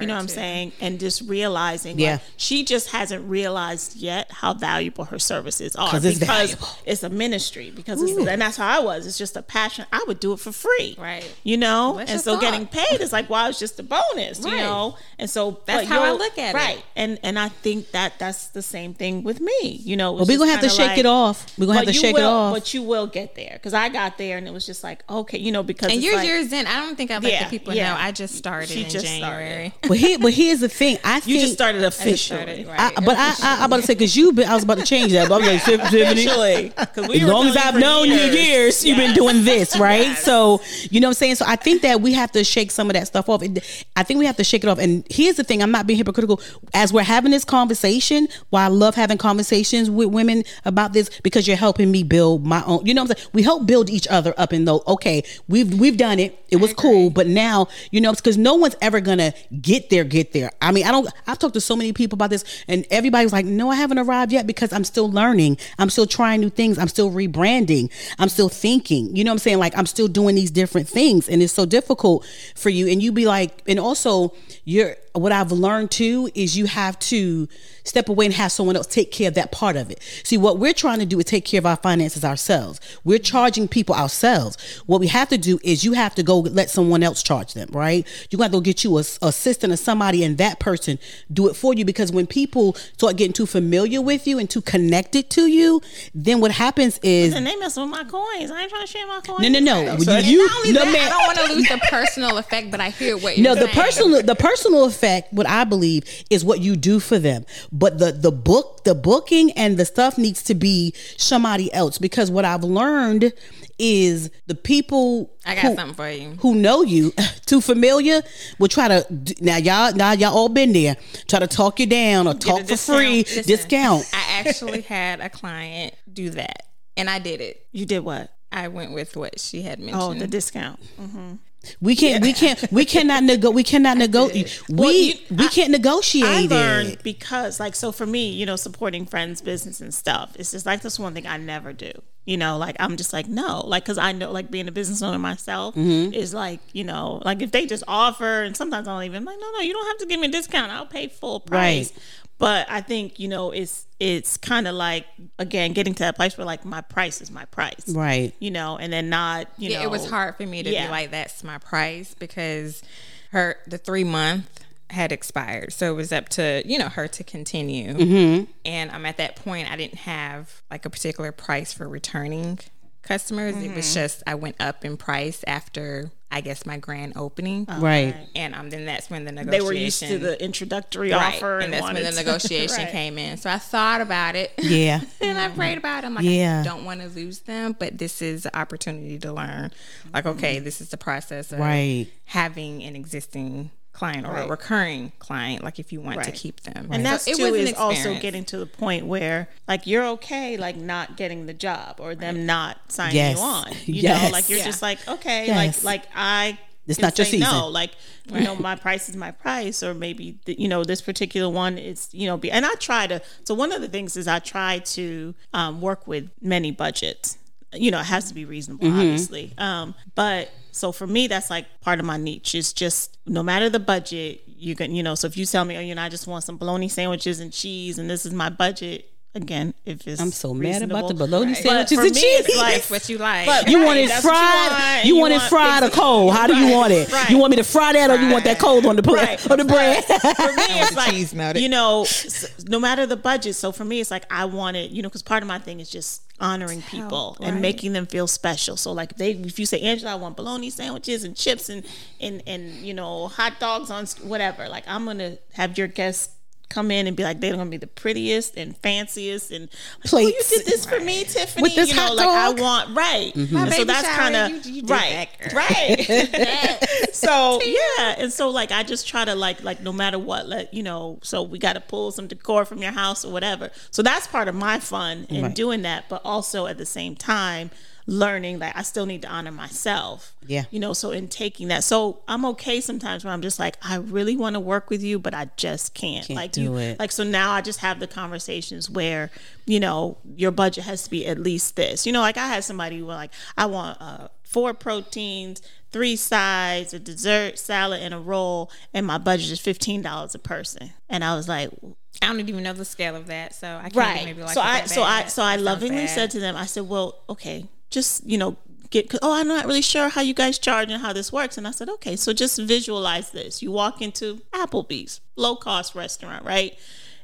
You know what I'm too. saying? And just realizing, Yeah. like, she just hasn't realized yet how valuable her services are 'Cause it's because valuable. it's a ministry. Because it's, and that's how I was. It's just a passion. I would do it for free, Right. You know, Let's and so talk. getting paid is like, wow, it's just a bonus, you know. And so That's but how I look at it. Right. And and I think that that's the same thing with me. You know, Well, we're gonna have to shake it off. We're gonna have to you shake it will- off. But you will get there because I got there and it was just like, okay, you know, because And it's you're like, years in. I don't think I've let Yeah, the people yeah. know. I just started She in just January. but here, but here's the thing. I think you just started I just officially. started, I, but I, I, I'm about to say because you, been, I was about to change that. But I'm like, Tiffani, Officially, 'Cause we as long as I've for known you years, you've been doing this, right? Yes. So you know what I'm saying. So I think that we have to shake some of that stuff off. I think we have to shake it off. And here's the thing: I'm not being hypocritical. As we're having this conversation, why I love having conversations with women about this because you're helping me build my own. You know what I'm saying? We help build each other up. And though, okay, we've we've done it. It was cool, but now you know because no one's ever gonna get there. Get there. I mean, I don't. I've talked to so many people about this, and everybody's like, "No, I haven't arrived yet because I'm still learning. I'm still trying new things. I'm still rebranding. I'm still thinking. You know what I'm saying? Like I'm still doing these different things, and it's so difficult for you. And you'd be like, and also you're. What I've learned too is you have to step away and have someone else take care of that part of it. See, what we're trying to do is take care of our finances ourselves. We're charging people ourselves. What we have to do is you have to go let someone else charge them, right? You got to go get you a a assistant or somebody, and that person do it for you. Because when people start getting too familiar with you and too connected to you, then what happens is And they messing with my coins. I ain't trying to share my coins. no, no, no. So- You, only no, that, man. I don't want to lose the personal effect, but I hear what No, you're the saying. personal the personal effect, what I believe, is what you do for them. But the the book, the booking and the stuff needs to be somebody else because what I've learned is the people I got who, something for you. who know you too familiar will try to now y'all now y'all all been there try to talk you down or talk for discount. free Listen, discount. I actually had a client do that, and I did it. You did what? I went with what she had mentioned. Oh, the discount. Mm-hmm. We can't we can't we cannot nego we cannot negotiate we Well, you- we can't negotiate I it. learned because, like, so for me, you know, supporting friends' business and stuff, it's just like this one thing I never do. You know, like I'm just like no, like because I know, like being a business owner myself Mm-hmm. is like, you know, like if they just offer, and sometimes I don't even like, no, no, you don't have to give me a discount. I'll pay full price. Right. But I think you know, it's it's kind of like again getting to that place where like my price is my price, Right. You know, and then not, you yeah, know, it was hard for me to Yeah. be like, that's my price because her the three month had expired, so it was up to you know her to continue. Mm-hmm. And I'm at that point, I didn't have like a particular price for returning customers. It Mm-hmm. was just I went up in price after I guess my grand opening, right. and um then that's when the They negotiation were used to the introductory right, offer, and that's when the negotiation Right. came in. So I thought about it. Yeah. and I prayed about it. I'm like, Yeah. I don't want to lose them, but this is an opportunity to learn. Like, okay, this is the process of Right. having an existing client or a recurring client, like if you want to keep them. And So that's it too was an is also getting to the point where like you're okay like not getting the job or them not signing Yes. you on. You Yes. know, like you're Yeah. just like, okay, Yes. like like I It's not your say No, season. like you know, my price is my price, or maybe the, you know this particular one is you know. Be, and I try to. So one of the things is I try to um, work with many budgets. You know, it has to be reasonable, Mm-hmm. obviously. Um, but so for me, that's like part of my niche. Is just no matter the budget, you can you know. So if you tell me, oh, you know, I just want some bologna sandwiches and cheese, and this is my budget. Again, if it's I'm so mad about the bologna Right. sandwiches and me, cheese. it's like- That's what you like. But- You Right, want it that's what you fried? want, You, you want it fried or cold? How do you want it? right. You want me to fry that or you want that cold on the bread? Right. On the bread? for me, it's like cheese melted. you know, no matter the budget. So for me, it's like I want it, you know, because part of my thing is just honoring people and making them feel special. So like they if you say Angela, I want bologna sandwiches and chips and and and you know hot dogs on whatever. Like I'm gonna have your guests come in and be like they're gonna be the prettiest and fanciest and like, oh, you did this for me, Tiffani. With this you know, like dog? I want right. Mm-hmm. And so that's kind of you- you did right, right. so yeah, and so like I just try to like like no matter what, let you know. So we got to pull some decor from your house or whatever. So that's part of my fun in Right. doing that, but also at the same time learning that I still need to honor myself. Yeah. You know, so in taking that. So I'm okay sometimes when I'm just like, I really want to work with you, but I just can't. Can't like do you it. like so now I just have the conversations where, you know, your budget has to be at least this. You know, like I had somebody who were like, I want uh four proteins, three sides, a dessert, salad, and a roll, and my budget is fifteen dollars a person. And I was like, I don't even know the scale of that, so I can't right maybe like so it i that so i so i That sounds lovingly bad. said to them i said well okay just you know get oh i'm not really sure how you guys charge and how this works. And i said okay so just visualize this. You walk into applebee's low cost restaurant right?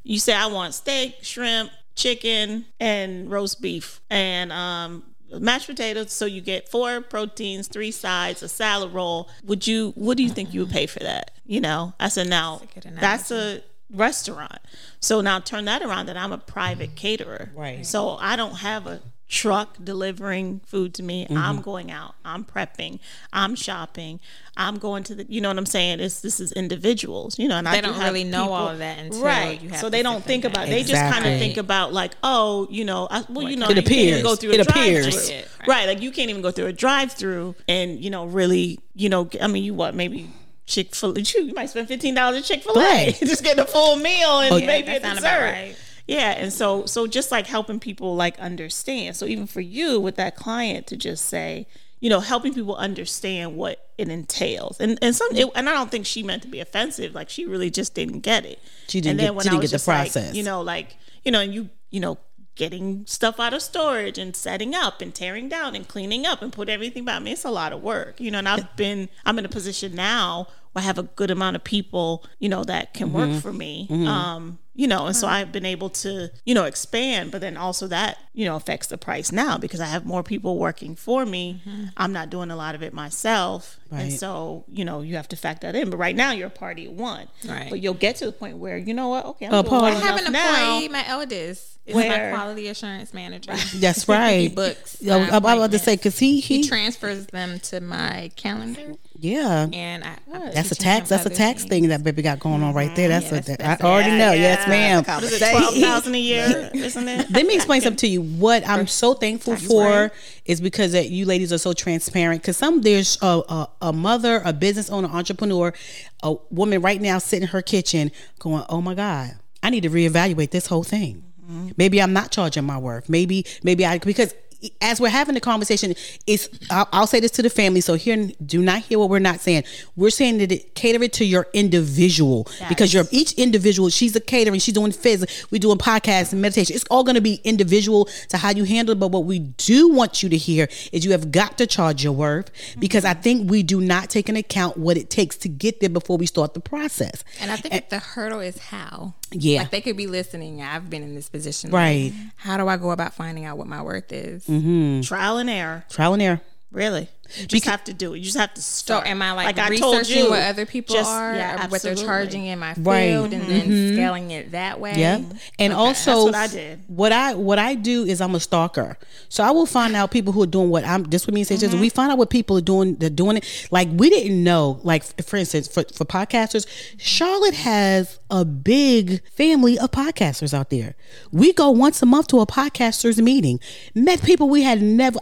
You say i want steak shrimp chicken and roast beef and um mashed potatoes. So you get four proteins three sides a salad roll. Would you what do you think you would pay for that you know? I said now good that's a restaurant. So now turn that around that I'm a private caterer. Right. So I don't have a truck delivering food to me. Mm-hmm. I'm going out. I'm prepping. I'm shopping. I'm going to the you know what I'm saying? It's this is individuals, you know, and I They do don't really know people- all of that until right. you have so they don't think about they just kind of think about like, oh, you know, I, well, you know, It you can't even appears. go through It drive-through. appears. Right. Right. Like you can't even go through a drive through and, you know, really, you know, I mean, you what, maybe Chick fil A, you might spend $15 at Chick fil A. Just getting a full meal and Oh, Yeah, maybe that a dessert. about right. Yeah. And so, so just like helping people like understand. So even for you with that client to just say, you know, helping people understand what it entails. And and some it, and I don't think she meant to be offensive. Like she really just didn't get it. She didn't and get- then when she I didn't was get the just like, process. you know, like, you know, and you, you know, getting stuff out of storage and setting up and tearing down and cleaning up and put everything back. I mean, it's a lot of work, you know, and I've been, I'm in a position now I have a good amount of people, you know, that can Mm-hmm. work for me. Um, you know, and so I've been able to, you know, expand, but then also that, you know, affects the price now because I have more people working for me. I'm not doing a lot of it myself. And so, you know, you have to factor that in. But right now you're a party of one. Right. But you'll get to the point where, you know what, okay, I'm Uh, doing Paul- well I have an now. employee, my eldest is Where- my quality assurance manager. That's right. He books. Yeah, I'm about to say because he he he transfers them to my calendar, yeah. and I, I'm That's a tax. That's a tax things. thing that baby got going on right there. That's Yeah, a. that's- I already yeah, know. yeah. Yes, ma'am. What is it, twelve thousand a year, isn't it? Let me explain something to you. What I'm so thankful for right. is because that you ladies are so transparent. Because some there's a, a a mother, a business owner, entrepreneur, a woman right now sitting in her kitchen going, "Oh my God, I need to reevaluate this whole thing. Mm-hmm. Maybe I'm not charging my worth. Maybe maybe I because." As we're having the conversation, it's I'll, I'll say this to the family. So here, do not hear what we're not saying. We're saying that it cater it to your individual because you're each individual. She's a catering. She's doing phys. We're doing podcasts and meditation. It's all going to be individual to how you handle it. But what we do want you to hear is you have got to charge your worth because I mm-hmm. think we do not take into account what it takes to get there before we start the process. And I think the hurdle is how. Yeah. Like they could be listening. I've been in this position. Right. Like, how do I go about finding out what my worth is? Mm-hmm. Trial and error. Trial and error. Really. You just have to do it. You just have to So start. am I like, I told researching you, what other people just- are, yeah, or what they're charging in my field, Right. and then scaling it that way? Yeah. And also that's what I did. What I what I do is I'm a stalker. So I will find out people who are doing what I'm this with me and say Mm-hmm. we find out what people are doing they're doing it. Like we didn't know, like for instance, for, for podcasters, Charlotte has a big family of podcasters out there. We go once a month to a podcasters meeting. Met people we had never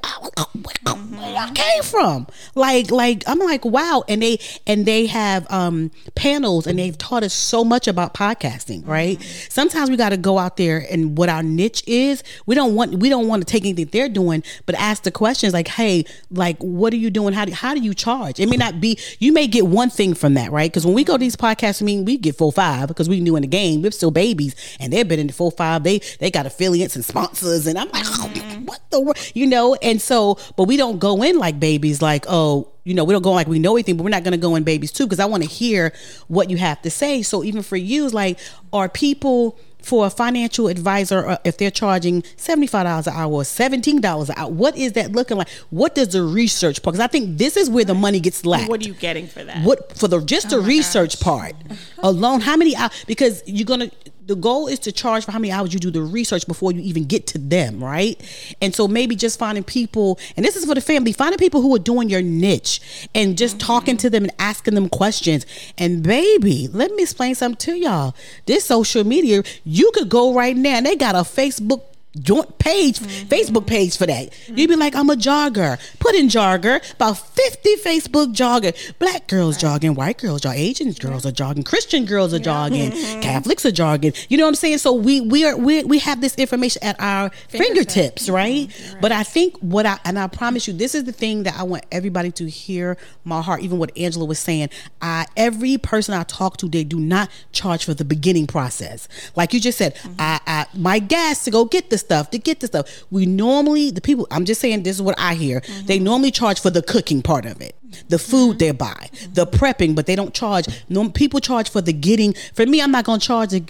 where y'all came from. Like like I'm like wow. And they and they have um panels and they've taught us so much about podcasting, right? Sometimes we gotta go out there and what our niche is. We don't want we don't want to take anything they're doing, but ask the questions like, hey, like what are you doing? How do how do you charge? It may not be you may get one thing from that, right? Because when we go to these podcasts, I mean we get full five because we new in the game. We're still babies and they've been in the full five. They they got affiliates and sponsors and I'm like, what the wor-" you know? And so, but we don't go in like babies, like, oh, you know, we don't go like we know anything, but we're not going to go in babies too because I want to hear what you have to say. So even for you, it's like, are people for a financial advisor uh, if they're charging $75 an hour or $17 an hour what is that looking like what does the research part because i think this is where the money gets lacked what are you getting for that what for the just the Oh my research gosh. part alone how many hours because you're gonna the goal is to charge for how many hours you do the research before you even get to them right? And so maybe just finding people and this is for the family finding people who are doing your niche and just talking to them and asking them questions. And baby let me explain something to y'all. This social media you could go right now and they got a facebook joint page, mm-hmm. Facebook page for that. You'd be like, I'm a jogger. Put in jogger, about 50 Facebook jogger. Black girls jogging, white girls jogging, Asian girls are jogging, Christian girls are jogging, mm-hmm. Catholics are jogging. You know what I'm saying? So we we are we, we have this information at our fingertips, mm-hmm. right? But I think what I and I promise you, this is the thing that I want everybody to hear my heart, even what Angela was saying. I every person I talk to, they do not charge for the beginning process. Like you just said, I, I my gas to go get the stuff, to get the stuff. We normally the people I'm just saying this is what I hear. Mm-hmm. They normally charge for the cooking part of it. The mm-hmm. food they buy, the prepping, but they don't charge. No people charge for the getting. For me, I'm not gonna charge the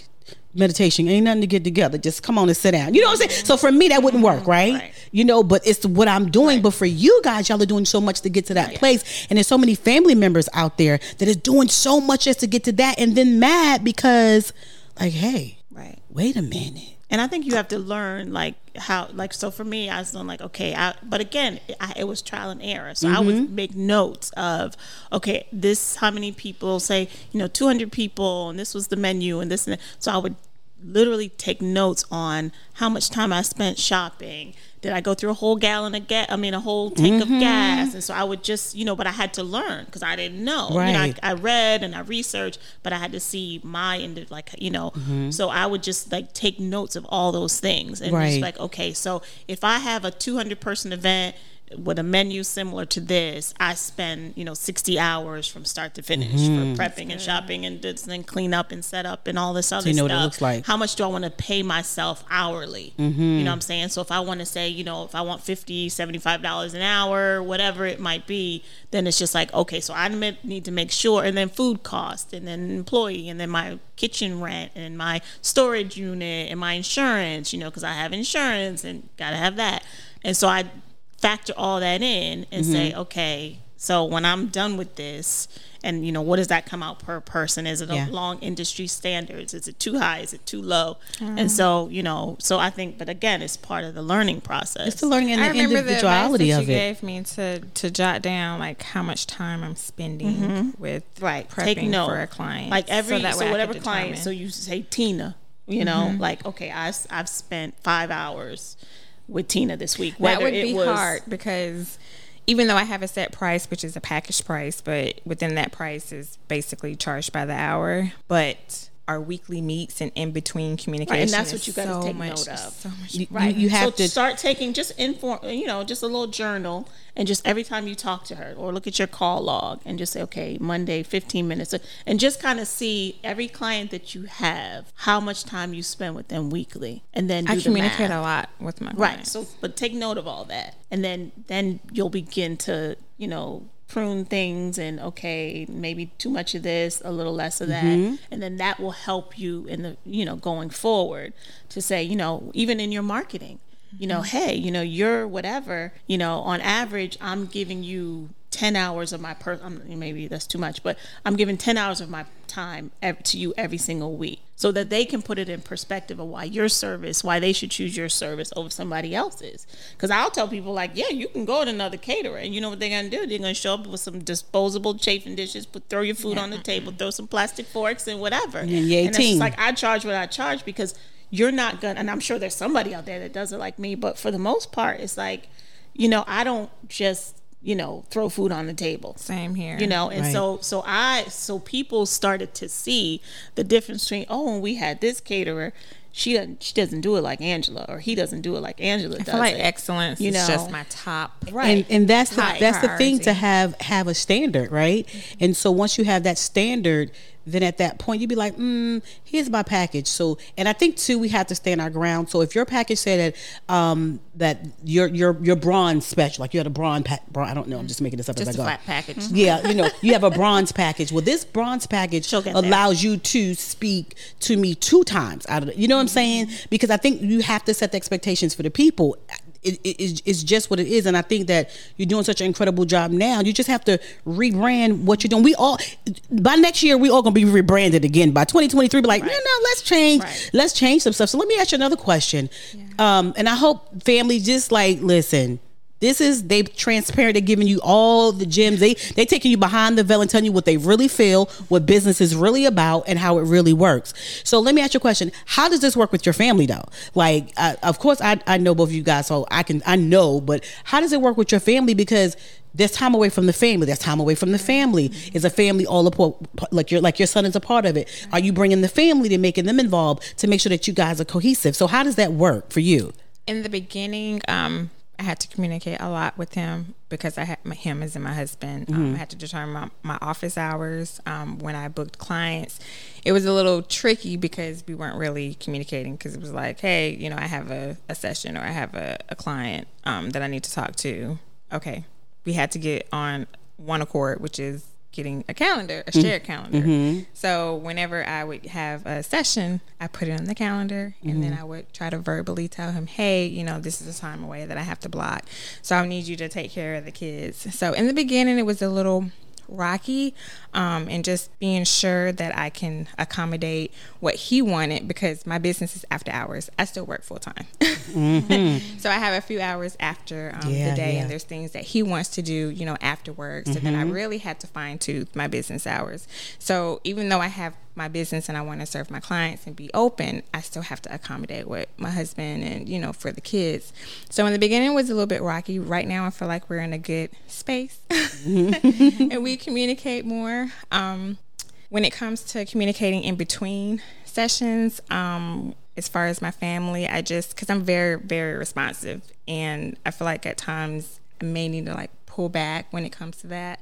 meditation. Ain't nothing to get together. Just come on and sit down. You know what I'm saying? So for me, that wouldn't work, right? Right. You know, but it's what I'm doing. But for you guys, y'all are doing so much to get to that place. And there's so many family members out there that is doing so much just to get to that and then mad because, like, hey, right wait a minute. And I think you have to learn like how like so for me I was doing like okay I, but again I, it was trial and error so I would mm-hmm. make notes of okay this how many people say you know 200 people and this was the menu and this and that. so I would literally take notes on how much time I spent shopping did I go through a whole gallon of gas I mean a whole tank of mm-hmm. gas and so I would just you know but I had to learn because I didn't know you know I, Right. I read and I researched, but I had to see my end of like you know. Mm-hmm. So I would just like take notes of all those things and Right. just like okay, so if I have a 200 person event with a menu similar to this, I spend you know 60 hours from start to finish Mm-hmm. for prepping and shopping and then clean up and set up and all this other you know stuff. what it looks like. How much do I want to pay myself hourly? Mm-hmm. You know what I'm saying? So if I want to say, you know, if I want 50 $75 an hour, whatever it might be, then it's just like, okay, so I need to make sure, and then food cost, and then employee, and then my kitchen rent, and my storage unit, and my insurance, you know, because I have insurance and got to have that. And so I factor all that in and say, mm-hmm. okay, so when I'm done with this, and you know, what does that come out per person? Is it Yeah. along industry standards? Is it too high? Is it too low? Uh-huh. And so, you know, so I think, but again, it's part of the learning process. It's the learning and I the remember the advice that individuality you of it. gave me to to jot down like how much time I'm spending mm-hmm. with Mm-hmm. right prepping take note for a client. like every so, that way I whatever client so you say tina you know mm-hmm. like okay I I've spent five hours with tina this week that would be was hard because even though I have a set price, which is a package price, but within that price is basically charged by the hour. But our weekly meets and in between communication, and that's what you gotta so take much, note of. So much You, right you, you have so to start taking just inform you know just a little journal and just every time you talk to her or look at your call log and just say okay monday 15 minutes and just kind of see every client that you have how much time you spend with them weekly and then do I the communicate math. a lot with my clients. Right. So, but take note of all that, and then then you'll begin to you know prune things and okay maybe too much of this a little less of that. Mm-hmm. And then that will help you in the you know going forward to say you know even in your marketing you know mm-hmm. hey you know you're whatever you know on average i'm giving you 10 hours of my per maybe that's too much but i'm giving 10 hours of my time to you every single week so that they can put it in perspective of why your service why they should choose your service over somebody else's. Because i'll tell people like yeah you can go to another caterer. And you know what they're going to do? They're going to show up with some disposable chafing dishes put throw your food on the table throw some plastic forks and whatever. And, yay it's like i charge what i charge because you're not gonna and i'm sure there's somebody out there that does it like me but for the most part it's like you know i don't just you know throw food on the table Same here. you know and Right. so so i so people started to see the difference between oh and we had this caterer she doesn't she doesn't do it like angela or he doesn't do it like angela I does feel like it. excellence you is just my top. right and and that's the, High that's the thing to have have a standard right and so once you have that standard then at that point you'd be like, mm, here's my package. So, and I think too, we have to stand our ground. So if your package said that um, that your your your bronze special, like you had a bronze, pa- bron- I don't know, I'm just making this up Just as I go. flat package. Yeah, you know, you have a bronze package. Well, this bronze package allows you to speak to me two times out of the, you know what I'm saying? Because I think you have to set the expectations for the people. It, it, it's- just what it is, and I think that you're doing such an incredible job now. You just have to rebrand what you're doing. We all by next year we all gonna be rebranded again. By 2023, be like, no, no, let's change, Right. let's change some stuff. So let me ask you another question, um, and I hope family just like listen. This is they transparent. They're giving you all the gems. They they taking you behind the veil and telling you what they really feel, what business is really about, and how it really works. So let me ask you a question: How does this work with your family, though? Like, uh, of course, I I know both of you guys, so I can I know, but how does it work with your family? Because there's time away from the family. There's time away from the family. Is a family all a po- like your like your son is a part of it? Are you bringing the family to making them involved to make sure that you guys are cohesive? So how does that work for you? in the beginning, um, I had to communicate a lot with him because I had my, him as in my husband. Um, I had to determine my, my office hours um, when I booked clients. It was a little tricky because we weren't really communicating because it was like, hey, you know, I have a, a session or I have a, a client um, that I need to talk to. Okay, we had to get on one accord, which is getting a calendar, a mm-hmm. shared calendar. Mm-hmm. So whenever I would have a session, I put it on the calendar and then mm-hmm. I would try to verbally tell him, hey, you know, this is a time away that I have to block. So I need you to take care of the kids. So in the beginning, it was a little rocky um, and just being sure that I can accommodate what he wanted because my business is after hours. I still work full time. so I have a few hours after um, Yeah, the day, yeah. and there's things that he wants to do, you know, after work. So then I really had to fine tooth my business hours. So even though I have my business and I want to serve my clients and be open, I still have to accommodate with my husband and, you know, for the kids. So in the beginning it was a little bit rocky. Right now I feel like we're in a good space and we communicate more. Um, when it comes to communicating in between sessions, um, as far as my family, I just because I'm very very responsive, and I feel like at times I may need to like pull back when it comes to that.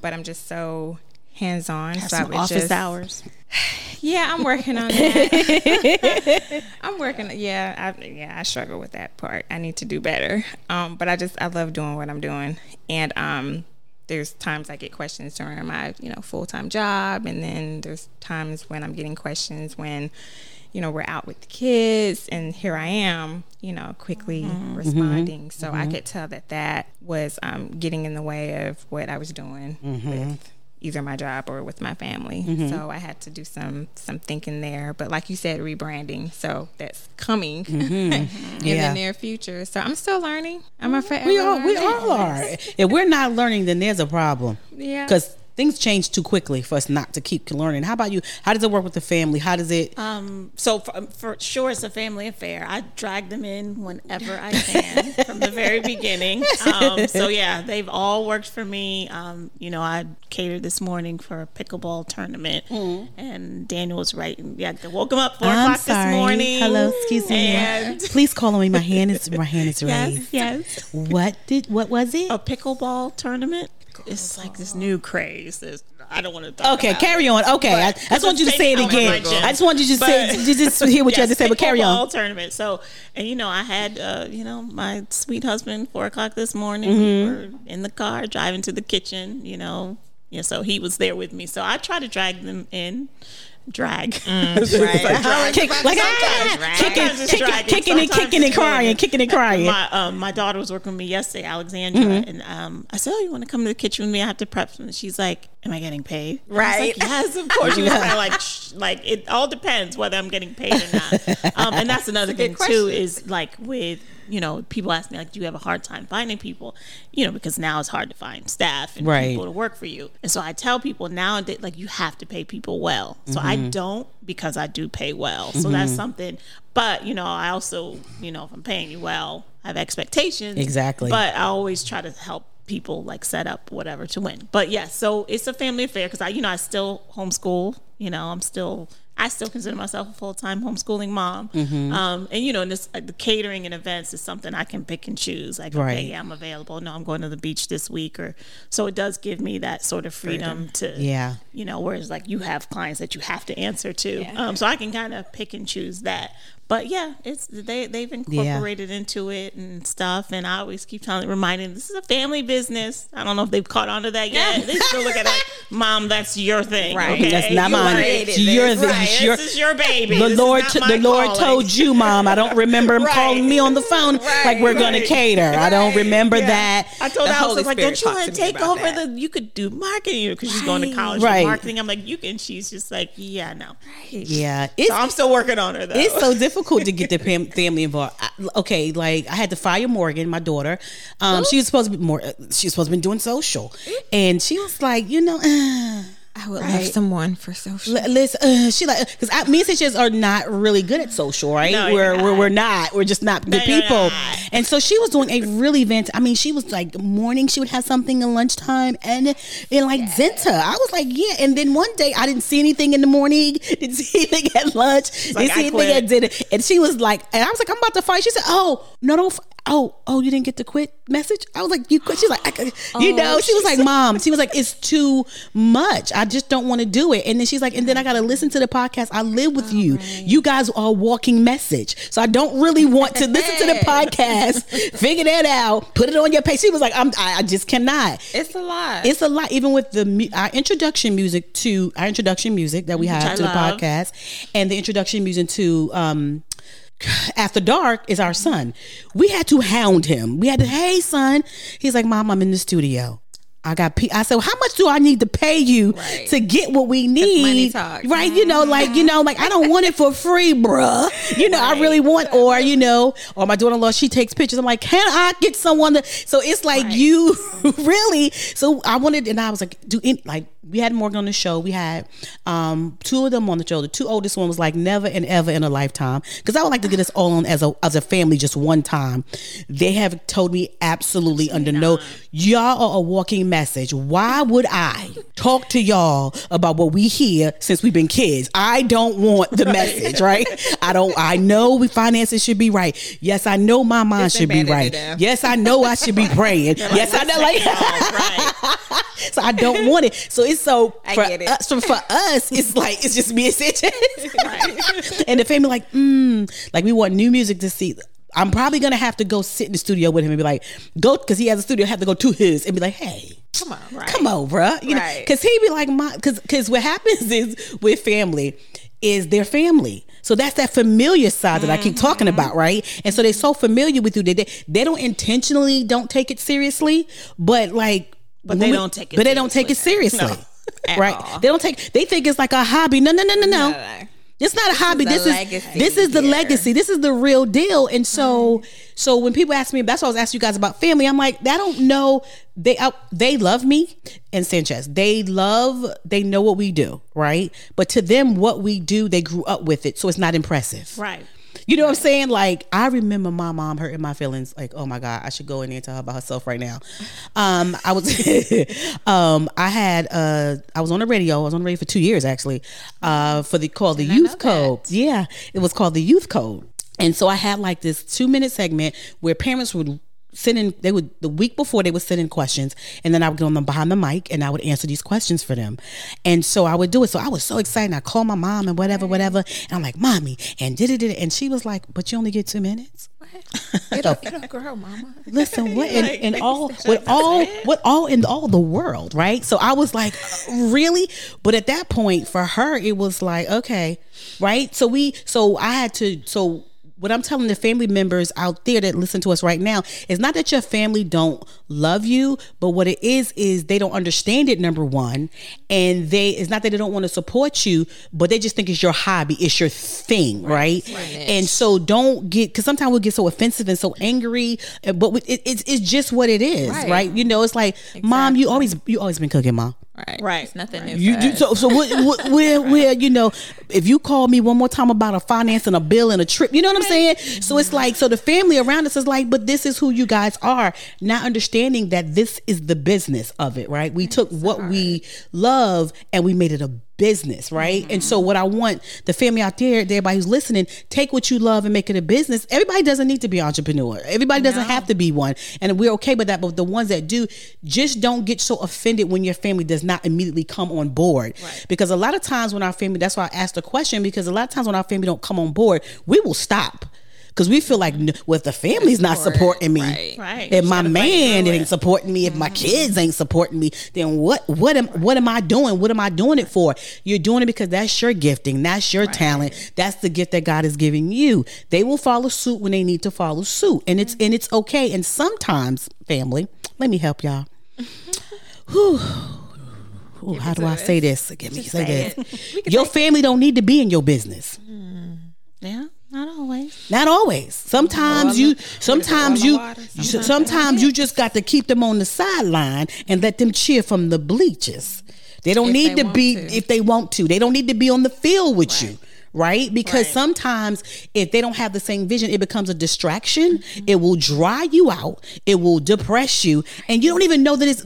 But I'm just so hands on. So I Some office just, hours. Yeah, I'm working on that. I'm working. Yeah, I, yeah, I struggle with that part. I need to do better. Um, but I just I love doing what I'm doing, and um, there's times I get questions during my you know full time job, and then there's times when I'm getting questions when you know we're out with the kids, and here I am, you know, quickly responding. So I could tell that that was um, getting in the way of what I was doing with either my job or with my family. Mm-hmm. So I had to do some some thinking there. But like you said, rebranding. So that's coming mm-hmm. in Yeah. the near future. So I'm still learning. I'm a mm-hmm. forever We all we all are. If we're not learning, then there's a problem. Yeah. Because things change too quickly for us not to keep learning. How about you? How does it work with the family? How does it? Um, so for, for sure, it's a family affair. I drag them in whenever I can from the very beginning. Um, so yeah, they've all worked for me. Um, you know, I catered this morning for a pickleball tournament, and Daniel was right. Yeah, I woke him up four I'm o'clock sorry. this morning. Hello, excuse me. And Please call on me. My hand is my hand is raised. yes, yes. What did? What was it? A pickleball tournament. It's like this new craze. I don't want to. Talk Okay, carry on. Okay, I, I just want you to say it again. over my gym. I just want you to just say But- just, hear what you had to say, but carry on. tournament. So, and you know, I had, uh, you know, my sweet husband four o'clock this morning. Mm-hmm. We were in the car driving to the kitchen. You know, yeah. So he was there with me. So I try to drag them in. Drag, Right. Kick, like ah, Sometimes kicking, kicking, dragging, kicking and kicking and crying, kicking and crying. my um, my daughter was working with me yesterday, Alexandra, Mm-hmm. and um, I said, "Oh, you want to come to the kitchen with me? I have to prep." And she's like, "Am I getting paid?" Right. like, yes, of course. She was kinda like, Shh, like it all depends whether I'm getting paid or not. Um, and that's another thing too is like with you know people ask me like, do you have a hard time finding people? You know, because now it's hard to find staff and Right. people to work for you. And so I tell people nowadays like you have to pay people well. So I Mm-hmm. don't because I do pay well. So that's something. But you know, I also you know if I'm paying you well, I have expectations. Exactly. But I always try to help people like set up whatever to win. But yes, so it's a family affair because I, you know, I still homeschool. You know, I'm still. I still consider myself a full time homeschooling mom. Mm-hmm. Um, and you know, this uh, the catering and events is something I can pick and choose. Like, right. okay, yeah, I'm available. No, I'm going to the beach this week, or so it does give me that sort of freedom, freedom. to, yeah, you know, whereas like you have clients that you have to answer to. Yeah. Um, so I can kind of pick and choose that but yeah, it's they they've incorporated yeah. into it and stuff. And I always keep telling, reminding, this is a family business. I don't know if they've caught on to that yet. they still look at it like, mom, that's your thing, right? Okay? That's not mine. It's your thing. Right. Your, this is your baby. The this Lord, the Lord told you, mom. I don't remember him right. calling me on the phone right. like we're going to cater. I don't remember yeah. that. I told Alice, I was like, don't you want to take over the? You could do marketing because she's going to college right. marketing. I'm like, you can. She's just like, yeah, no. Yeah, so I'm still working on her though. It's so difficult difficult to get the family involved. I, okay, like I had to fire Morgan, my daughter. Um, she was supposed to be more. She was supposed to be doing social, and she was like, you know. Uh, I would right. love someone for social. L- listen, uh, she like because me and Sanchez are not really good at social, right? No, we're, we're we're not. We're just not good no, people. Not. And so she was doing a really event. I mean, she was like morning. She would have something in lunchtime, and in like yeah. Zenta. I was like, yeah. And then one day I didn't see anything in the morning. Didn't see anything at lunch. Like, didn't see anything at dinner. And she was like, and I was like, I'm about to fight. She said, Oh no, don't oh, oh, you didn't get the quit message? I was like, you quit. She's like, I you oh, know, she was like, mom, she was like, it's too much. I just don't want to do it. And then she's like, and then I got to listen to the podcast. I live with oh, you. Right. You guys are walking message. So I don't really want to listen to the podcast, figure that out, put it on your page. She was like, I'm, I, I just cannot. It's a lot. It's a lot. Even with the, our introduction music to our introduction music that we have to love. the podcast and the introduction music to, um, after dark is our son. We had to hound him. We had to, hey son. He's like, Mom, I'm in the studio. I got. P- I said, well, how much do I need to pay you right. to get what we need? Right? Mm-hmm. You know, like you know, like I don't want it for free, bruh. You know, right. I really want, or you know, or my daughter-in-law, she takes pictures. I'm like, can I get someone to? So it's like right. you really. So I wanted, and I was like, do in, like we had Morgan on the show. We had um, two of them on the show. The two oldest one was like never and ever in a lifetime because I would like to get us all on as a as a family just one time. They have told me absolutely under no y'all are a walking message. Why would I talk to y'all about what we hear since we've been kids? I don't want the right. message, right? I don't. I know we finances should be right. Yes, I know my mind it's should be right. Yes, I know I should be praying. yes, I know like. so I don't want it. So it's so I for it. us. So for us, it's like it's just me and Sanchez, right. and the family like, mm, like we want new music to see. I'm probably gonna have to go sit in the studio with him and be like, go because he has a studio. I have to go to his and be like, hey, come on, right. come on, bro. You right. know, because he be like, my, because because what happens is with family is their family. So that's that familiar side that mm-hmm. I keep talking mm-hmm. about, right? And so they're so familiar with you that they, they don't intentionally don't take it seriously, but like but they we, don't take it. But they don't take it seriously, no, right? All. They don't take. They think it's like a hobby. No, no, no, no, no. no. It's not a hobby. This is this is the here. legacy. This is the real deal. And so so when people ask me, that's why I was asking you guys about family. I'm like, I don't know. They uh, they love me and Sanchez. They love. They know what we do, right? But to them, what we do, they grew up with it, so it's not impressive, right? You know what I'm saying? Like I remember my mom hurting my feelings. Like, oh my god, I should go in there and tell her about herself right now. Um, I was, um, I had, uh, I was on the radio. I was on the radio for two years actually, uh, for the called the Youth Code. Yeah, it was called the Youth Code. And so I had like this two minute segment where parents would send in they would the week before they would send in questions and then I would go on them behind the mic and I would answer these questions for them. And so I would do it. So I was so excited. I called my mom and whatever, whatever. And I'm like, mommy, and did it, did it and she was like, But you only get two minutes? It'll, it'll grow, mama. Listen, what in, in all with all what all in all the world, right? So I was like, really? But at that point, for her, it was like, okay, right? So we so I had to so what I'm telling the family members out there that listen to us right now is not that your family don't love you, but what it is is they don't understand it. Number one, and they it's not that they don't want to support you, but they just think it's your hobby, it's your thing, right? right? right. And so don't get because sometimes we get so offensive and so angry, but it, it's it's just what it is, right? right? You know, it's like, exactly. mom, you always you always been cooking, mom. Right. Right. It's nothing new. You do so. So what, what, where, where, you know, if you call me one more time about a finance and a bill and a trip, you know what I'm saying? So it's like, so the family around us is like, but this is who you guys are. Not understanding that this is the business of it, right? We took what we love and we made it a business, right? And so mm-hmm. what I want the family out there, everybody who's listening, take what you love and make it a business. Everybody doesn't need to be entrepreneur. Everybody doesn't have to be one. And we're okay with that. But the ones that do, just don't get so offended when your family does not immediately come on board. Because a lot of times when our family, that's why I asked the question, because a lot of times when our family don't come on board, we will stop. Because we feel like, n- well, if the family's not supporting me, right. Right. if my man ain't supporting me, if my kids ain't supporting me, then what what am what am I doing? What am I doing it for? You're doing it because that's your gifting, that's your talent, that's the gift that God is giving you. They will follow suit when they need to follow suit, and it's and it's okay. And sometimes, family, let me help y'all. Whew. Ooh, how do I say this? Give me say this. Your family don't need to be in your business. Yeah, not always. Not always. Sometimes you, sometimes you, in water, you- sometimes you just got to keep them on the sideline and let them cheer from the bleachers. They don't If need they to be to. if they want to. They don't need to be on the field with you. Right? Because Right. sometimes if they don't have the same vision, it becomes a distraction. It will dry you out. It will depress you. And you don't even know that it's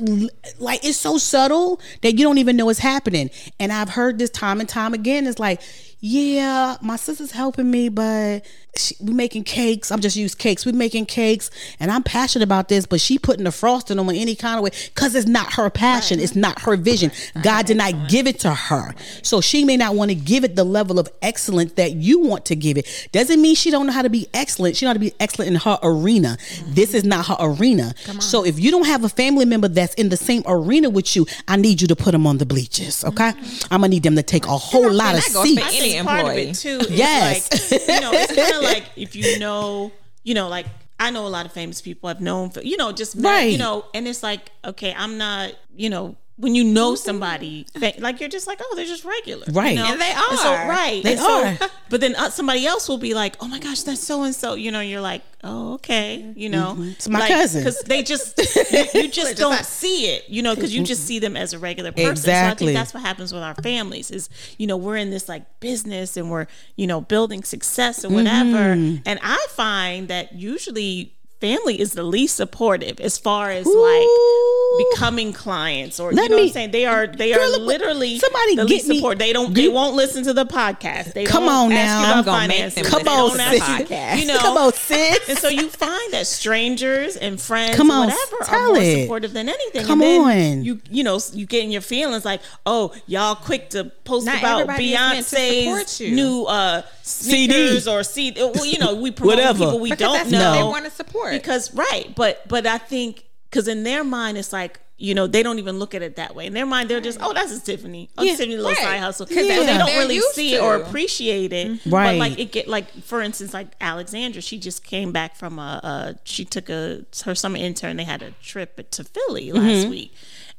like it's so subtle that you don't even know it's happening. And I've heard this time and time again. It's like, yeah, my sister's helping me, but she, we making cakes. I'm just use cakes. We making cakes, and I'm passionate about this. But she putting the frosting on me any kind of way because it's not her passion. It's not her vision. God did not give it to her, so she may not want to give it the level of excellence that you want to give it. Doesn't mean she don't know how to be excellent. She know how to be excellent in her arena. This is not her arena. So if you don't have a family member that's in the same arena with you, I need you to put them on the bleachers. Okay, I'm gonna need them to take a whole lot of that goes for seats. I Any part of employee. it too Yes. like you know it's kind of like if you know you know like I know a lot of famous people I've known for you know just met, Right. you know and it's like okay I'm not you know when you know somebody like you're just like oh they're just regular Right. you know? And they so are. right They And so- are. but then uh, somebody else will be like oh my gosh that's so and so you know you're like oh okay you know It's my cousin. because they just you, you just don't see it you know because you just see them as a regular person so I Exactly. think that's what happens with our families is you know we're in this like business and we're you know building success or whatever Mm-hmm. and i find that usually family is the least supportive as far as Ooh. like becoming clients or Let you know me- what i'm saying they are they Girl, are literally somebody the get least me- support they don't they won't listen to the podcast they Come on now. you I'm about gonna make finances them Come They on, don't ask sis. you- Podcast. you know Come on, sis. and so you find that strangers and friends Come on, whatever are more it. supportive than anything. Come and then on. You you know, you get in your feelings like, oh, y'all quick to post Not about everybody is meant to support Beyonce's new uh sneakers or CD. Well, you know, we promote Whatever. people we Because don't that's know they want to support. because right, but but I think because in their mind it's like. You know, they don't even look at it that way. In their mind, they're just, oh, that's a Tiffani. Oh, Yeah. Tiffani little Right. side hustle. 'Cause So that's they don't they're really used see it or appreciate it. Right. But like it get like for instance, like Alexandra, she just came back from a, a she took a her summer intern. They had a trip to Philly last Mm-hmm. week.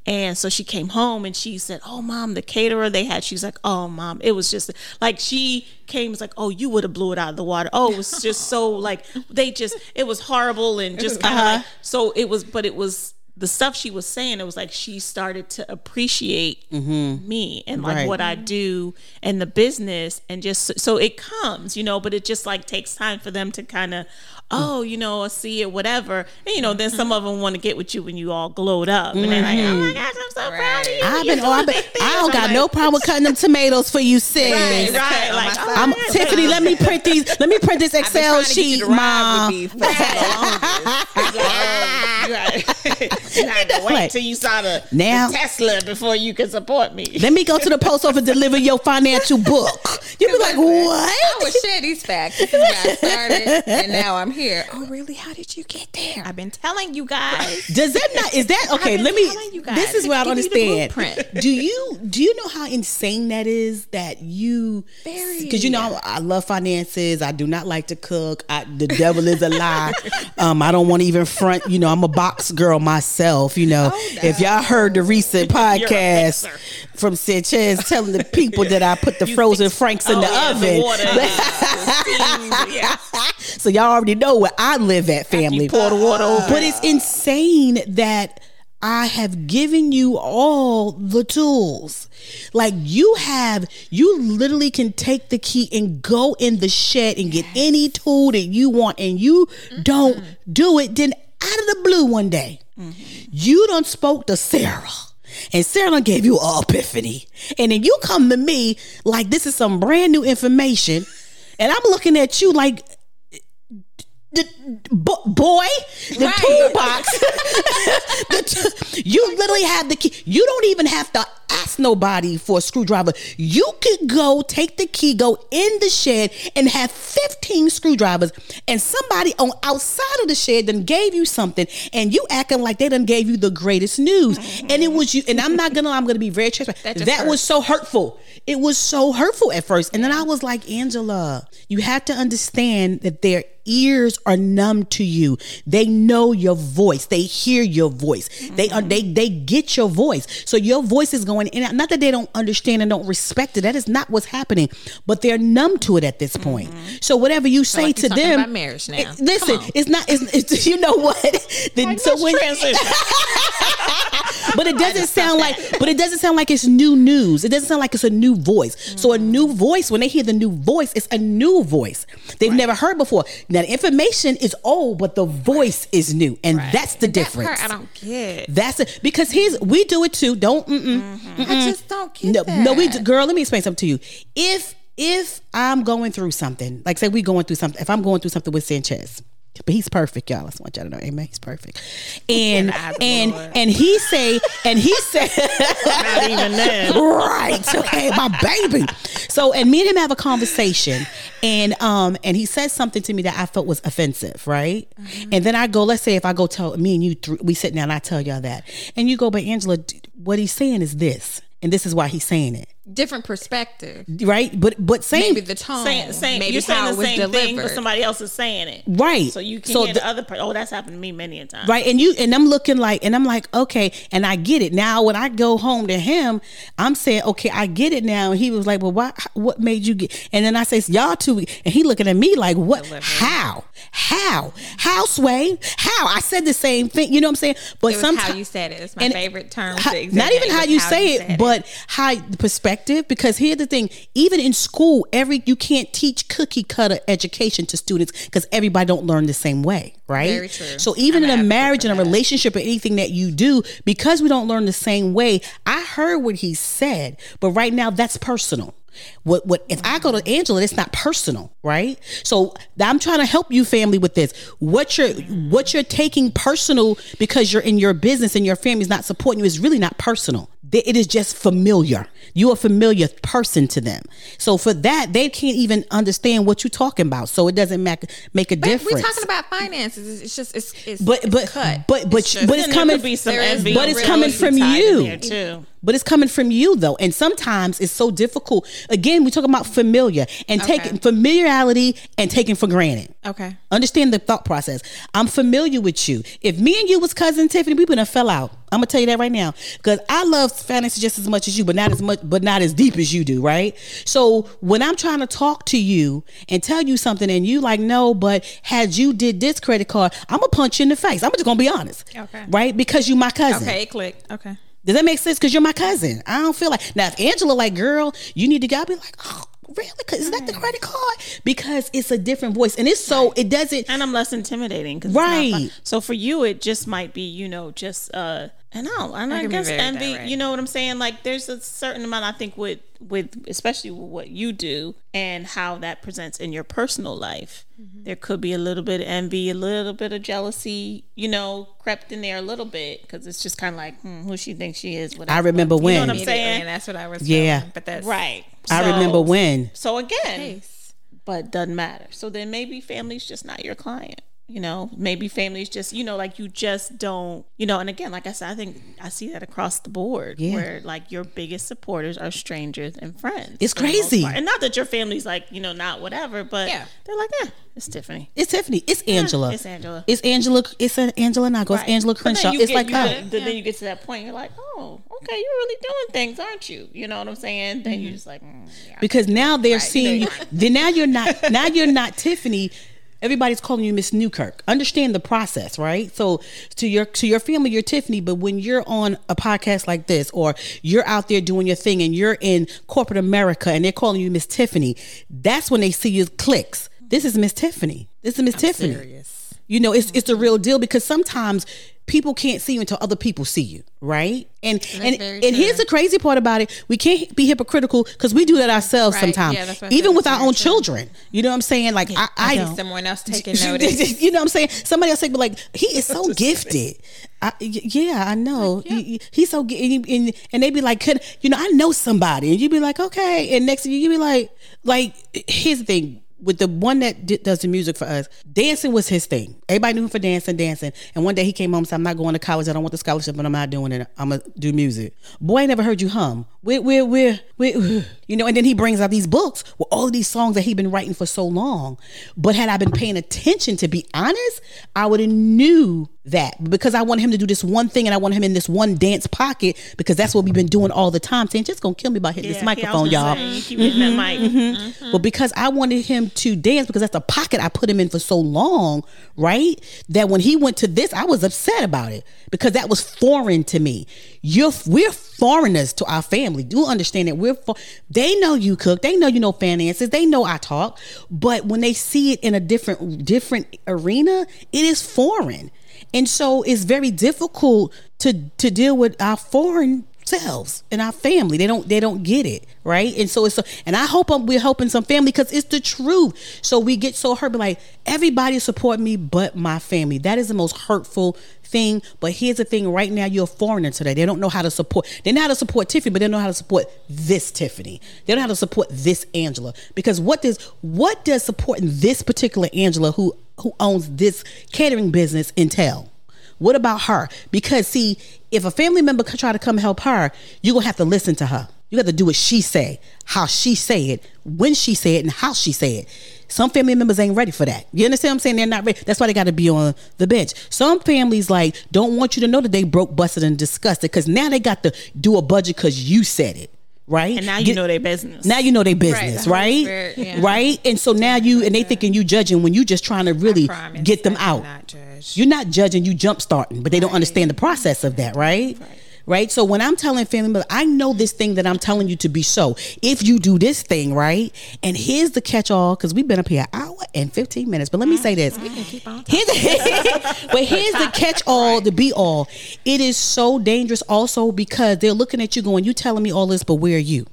And so she came home and she said, "Oh, mom, the caterer they had." She's like, "Oh, mom, it was just like she came was like, oh, you would have blew it out of the water. Oh, it was just so like they just it was horrible and just kind of Uh-huh. like so it was, but it was the stuff she was saying. It was like she started to appreciate me and like Right. what I do and the business and just so it comes, you know. But it just like takes time for them to kind of. Oh, you know, see it, whatever. And you know, then some of them want to get with you when you all glowed up, and they're like, "Oh my mm-hmm. gosh, I'm so proud of you." I've been, oh, I've been, I don't things." got I'm no like, problem with cutting them tomatoes for you, sis. Right, right. Like, oh, I'm yeah. Tiffani. Let me print these. Let me print this Excel trying you sheet, to mom. with me for the longest. It's like, oh, you had, to wait Like, till you saw the, the now- Tesla before you could support me. Let me go to the post office and deliver your financial book. You'll be like, I what? would share these facts. This is where I started, and now I'm here. Oh, really? How did you get there? I've been telling you guys. Does that not? Is that okay? Let me. you guys. This is where I don't Give me the understand. Do you do you know how insane that is? That you because you know I love finances. I do not like to cook. I, the devil is a lie. um, I don't want to even front. You know, I'm a box girl myself. You know, Oh, no. if y'all heard the recent podcast from Sanchez telling the people that I put the frozen franks in Oh, the yeah, oven. The yeah. so y'all already know where I live at, family. pour the water over. But it's insane that I have given you all the tools. Like you have, you literally can take the key and go in the shed and get any tool that you want, and you mm-hmm. don't do it. Then out of the blue one day, mm-hmm. you done spoke to Sarah. and Sarah gave you an epiphany. And then you come to me like this is some brand new information. And I'm looking at you like the boy, the right. toolbox. the t- you literally have the key. You don't even have to ask nobody for a screwdriver. You could go take the key, go in the shed, and have 15 screwdrivers, and somebody on outside of the shed then gave you something, and you acting like they done gave you the greatest news. Mm-hmm. And it was you, and I'm not gonna I'm gonna be very transparent. That, that was so hurtful. It was so hurtful at first. And then I was like, Angela, you have to understand that their ears are numb to you. They know your voice. They hear your voice. Mm-hmm. They are they they get your voice. So your voice is going in. Not that they don't understand and don't respect it. That is not what's happening. But they're numb to it at this point. Mm-hmm. So whatever you say like to them, marriage now. It, listen, it's not. It's, it's, you know what? The, like so when, but it doesn't sound like. But it doesn't sound like it's new news. It doesn't sound like it's a new voice. Mm-hmm. So a new voice. When they hear the new voice, it's a new voice they've right. never heard before. Now the information is old, but the voice is new, and right. that's the difference. I don't get. That's it because here's we do it too. Don't. Mm-mm, mm-hmm. I just don't get no, that. No, we girl. Let me explain something to you. If if I'm going through something, like say we going through something, if I'm going through something with Sanchez, but he's perfect, y'all. I just want y'all to know, amen. He's perfect. And and and he say and he said, not even right? Okay, my baby. So and me and him have a conversation, and um and he says something to me that I felt was offensive, right? Mm-hmm. And then I go, let's say if I go tell me and you, th- we sit down, I tell y'all that, and you go, but Angela, what he's saying is this, and this is why he's saying it different perspective, right? But but same maybe the tone, saying, saying maybe you're saying the same thing, but somebody else is saying it, right? So you can so hear the, the other. Oh, that's happened to me many a time, right? And you and I'm looking like, and I'm like, okay, and I get it now. When I go home to him, I'm saying, okay, I get it now. And he was like, well, why? What made you get? And then I say, y'all two, and he looking at me like, what? How? How? How? Sway? How? I said the same thing. You know what I'm saying? But sometimes how you said it. It's my favorite term. How, not even how you say it, it, but how the perspective. Because here's the thing, even in school, every you can't teach cookie cutter education to students because everybody don't learn the same way, right? Very true. So even I'm in a marriage and a relationship or anything that you do, because we don't learn the same way, I heard what he said, but right now that's personal. What what if I go to Angela, it's not personal, right? So I'm trying to help you family with this. What you're what you're taking personal because you're in your business and your family's not supporting you is really not personal. It is just familiar. You're a familiar person to them. So for that, they can't even understand what you're talking about. So it doesn't make make a but difference. We're talking about finances. It's just it's, it's but it's but cut. but but it's but it's coming. Be some but it's coming from you too. But it's coming from you though, and sometimes it's so difficult. Again, we talk about familiar and okay. taking familiarity and taking for granted. Okay, understand the thought process. I'm familiar with you. If me and you was cousin Tiffani, we would have fell out. I'm gonna tell you that right now because I love fantasy just as much as you, but not as much, but not as deep as you do, right? So when I'm trying to talk to you and tell you something, and you like, no, but had you did this credit card, I'm gonna punch you in the face. I'm just gonna be honest, okay? Right? Because you my cousin. Okay, click. Okay. Does that make sense? Because you're my cousin. I don't feel like now if Angela like, girl, you need to go. I'll be like, oh, really? Cause is that the credit card? Because it's a different voice, and it's so it doesn't. And I'm less intimidating. Cause right. So for you, it just might be, you know, just uh and no, and I, I guess envy. You know what I'm saying? Like, there's a certain amount I think with with especially with what you do and how that presents in your personal life. Mm-hmm. There could be a little bit of envy, a little bit of jealousy, you know, crept in there a little bit because it's just kind of like hmm, who she thinks she is. I remember when. You know what I'm saying? And that's what I was. Yeah, feeling, but that's right. I remember when. So again, but doesn't matter. So then maybe family's just not your client you know maybe families just you know like you just don't you know and again like i said i think i see that across the board yeah. where like your biggest supporters are strangers and friends it's crazy. and not that your family's like you know not whatever but yeah. they're like yeah it's tiffani. It's tiffani. It's angela. yeah, it's angela. It's angela it's an angela Anagho. Right. it's angela crenshaw. it's get, like. Get, then you get to that point you're like oh okay you're really doing things aren't you? You know what i'm saying? Then mm-hmm. you're just like mm, because now they're right. seeing you. Then now you're not now you're not tiffani Everybody's calling you Miss Newkirk. Understand the process, right? So to your to your family, you're Tiffani, but when you're on a podcast like this, or you're out there doing your thing, and you're in corporate America, and they're calling you Miss Tiffani, that's when they see you clicks. This is Miss Tiffani. This is Miss Tiffani. Serious. You know, it's it's the real deal because sometimes people can't see you until other people see you, right? And and very and here's the crazy part about it: we can't be hypocritical because we do that ourselves Right. sometimes, Yeah, that's even with our own true. children. You know what I'm saying? Like I, I, Someone else taking notice. you know what I'm saying? Somebody else say, but like he is so gifted. I, y- yeah, I know. He- he- he's so gi- and, and, and they be like, could you know? I know somebody, and you'd be like, okay. And next thing you, you be like, like here's the thing. With the one that d- does the music for us, dancing was his thing. Everybody knew him for dancing, dancing. And one day he came home and said, "I'm not going to college. I don't want the scholarship, but I'm not doing it. I'm gonna do music." Boy, I never heard you hum. We're, we're, we're, we're, you know. And then he brings out these books with all of these songs that he'd been writing for so long. But had I been paying attention, to be honest, I would have knew that because I want him to do this one thing and I want him in this one dance pocket because that's what we've been doing all the time. Saying just gonna kill me by hitting this Yeah, was microphone, y'all. say, you keep hitting that mic. Mm-hmm. But because I wanted him to dance because that's the pocket I put him in for so long, right? That when he went to this, I was upset about it because that was foreign to me. You're we're foreigners to our family. Do understand that we're for, they know you cook, they know you know finances, they know I talk, but when they see it in a different different arena, it is foreign. And so it's very difficult to to deal with our foreign selves and our family. They don't they don't get it, right? And so it's so, and I hope I'm, we're helping some family because it's the truth. So we get so hurt, but like everybody support me but my family. That is the most hurtful thing. But here's the thing: right now you're a foreigner today. They don't know how to support. They know how to support Tiffani, but they don't know how to support this Tiffani. They don't know how to support this Angela because what does what does supporting this particular Angela who who owns this catering business entail? What about her? Because see, if a family member try to come help her, you're gonna have to listen to her. You got to do what she say, how she say it, when she say it, and how she say it. Some family members ain't ready for that. You understand what I'm saying? They're not ready. That's why they got to be on the bench. Some families like don't want you to know that they broke, busted, and disgusted because now they got to do a budget because you said it, right? And now you Get- know their business. now you know their business, the Holy right? Spirit, yeah. Right? And so now you and they thinking you judging when you just trying to really get them I out. not judge. You're not judging, you jump starting, but they don't understand the process of that, right? Right. So when I'm telling family members, I know this thing that I'm telling you to be so. If you do this thing, right? And here's the catch all, because we've been up here an hour and 15 minutes. But let me say this. We can keep on Here's the, but here's the catch all, the be all. It is so dangerous also because they're looking at you going, You telling me all this, but where are you?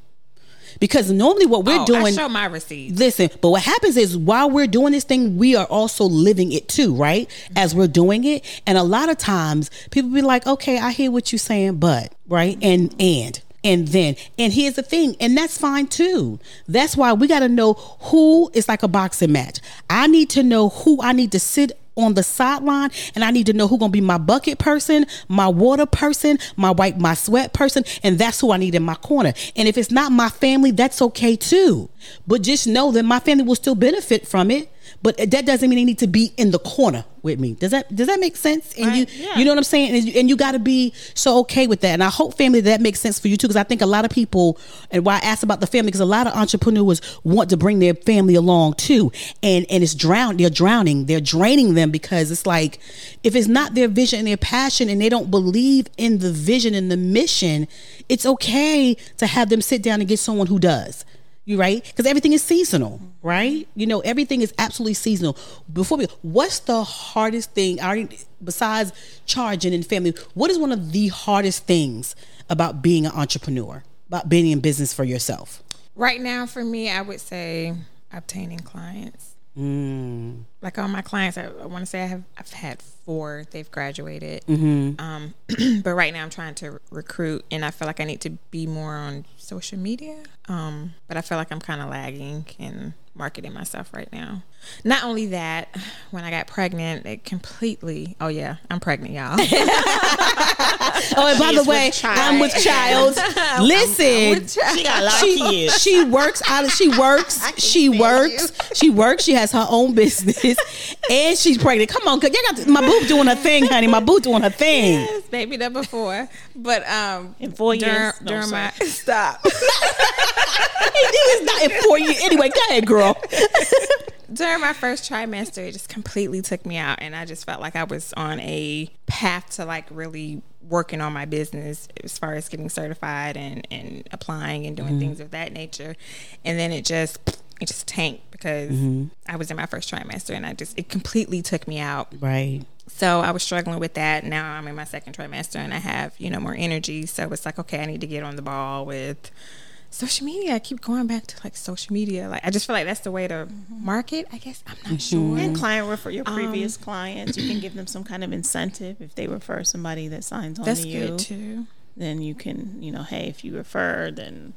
Because normally what we're Oh, I doing show my receipts. Listen, but what happens is while we're doing this thing, we are also living it too, right? Mm-hmm. As we're doing it. And a lot of times people be like, okay, I hear what you're saying, but, right? Mm-hmm. And, and, and then, and here's the thing, and that's fine too. That's why we got to know who is like a boxing match. I need to know who I need to sit on the sideline and I need to know who gonna be my bucket person, my water person, my wipe my sweat person, and that's who I need in my corner. And if it's not my family, that's okay too. But just know that my family will still benefit from it. But that doesn't mean they need to be in the corner with me. Does that does that make sense? And Right, you yeah. you know what I'm saying? And you, and you got to be so okay with that. And I hope family that makes sense for you too, because I think a lot of people and why I asked about the family because a lot of entrepreneurs want to bring their family along too, and and it's drown they're drowning, they're draining them because it's like if it's not their vision and their passion, and they don't believe in the vision and the mission, it's okay to have them sit down and get someone who does. You right? Because everything is seasonal, right? You know, everything is absolutely seasonal. Before we, what's the hardest thing? I besides charging and family, what is one of the hardest things about being an entrepreneur? About being in business for yourself? Right now, for me, I would say obtaining clients. Mm. Like all my clients, I, I want to say I have I've had four. They've graduated. Um, but right now, I'm trying to recruit, and I feel like I need to be more on social media. Um, but I feel like I'm kind of lagging in marketing myself right now. Not only that, when I got pregnant, it completely. Oh yeah, I'm pregnant, y'all. Oh, and by She's the with way, child. I'm with child. Listen, She got a lot of kids. she works out of she works she works she works she has her own business and she's pregnant come on 'cause you got to, my boo doing her thing honey. My boo doing her thing. Yes, baby number four. But um, In four during, years? No, during my stop. it is not in four years. Anyway go ahead girl. During my first trimester, it just completely took me out, and I just felt like I was on a path to like really working on my business as far as getting certified and and applying and doing things of that nature, and then it just it just tanked because I was in my first trimester, and I just it completely took me out. right so I was struggling with that. Now I'm in my second trimester and I have, you know, more energy. So it's like, okay, I need to get on the ball with social media. I keep going back to like social media. Like I just feel like that's the way to market. I guess I'm not sure. And client refer your previous um, clients. You can give them some kind of incentive if they refer somebody that signs on that's to you. Good too. Then you can, you know, hey, if you refer, then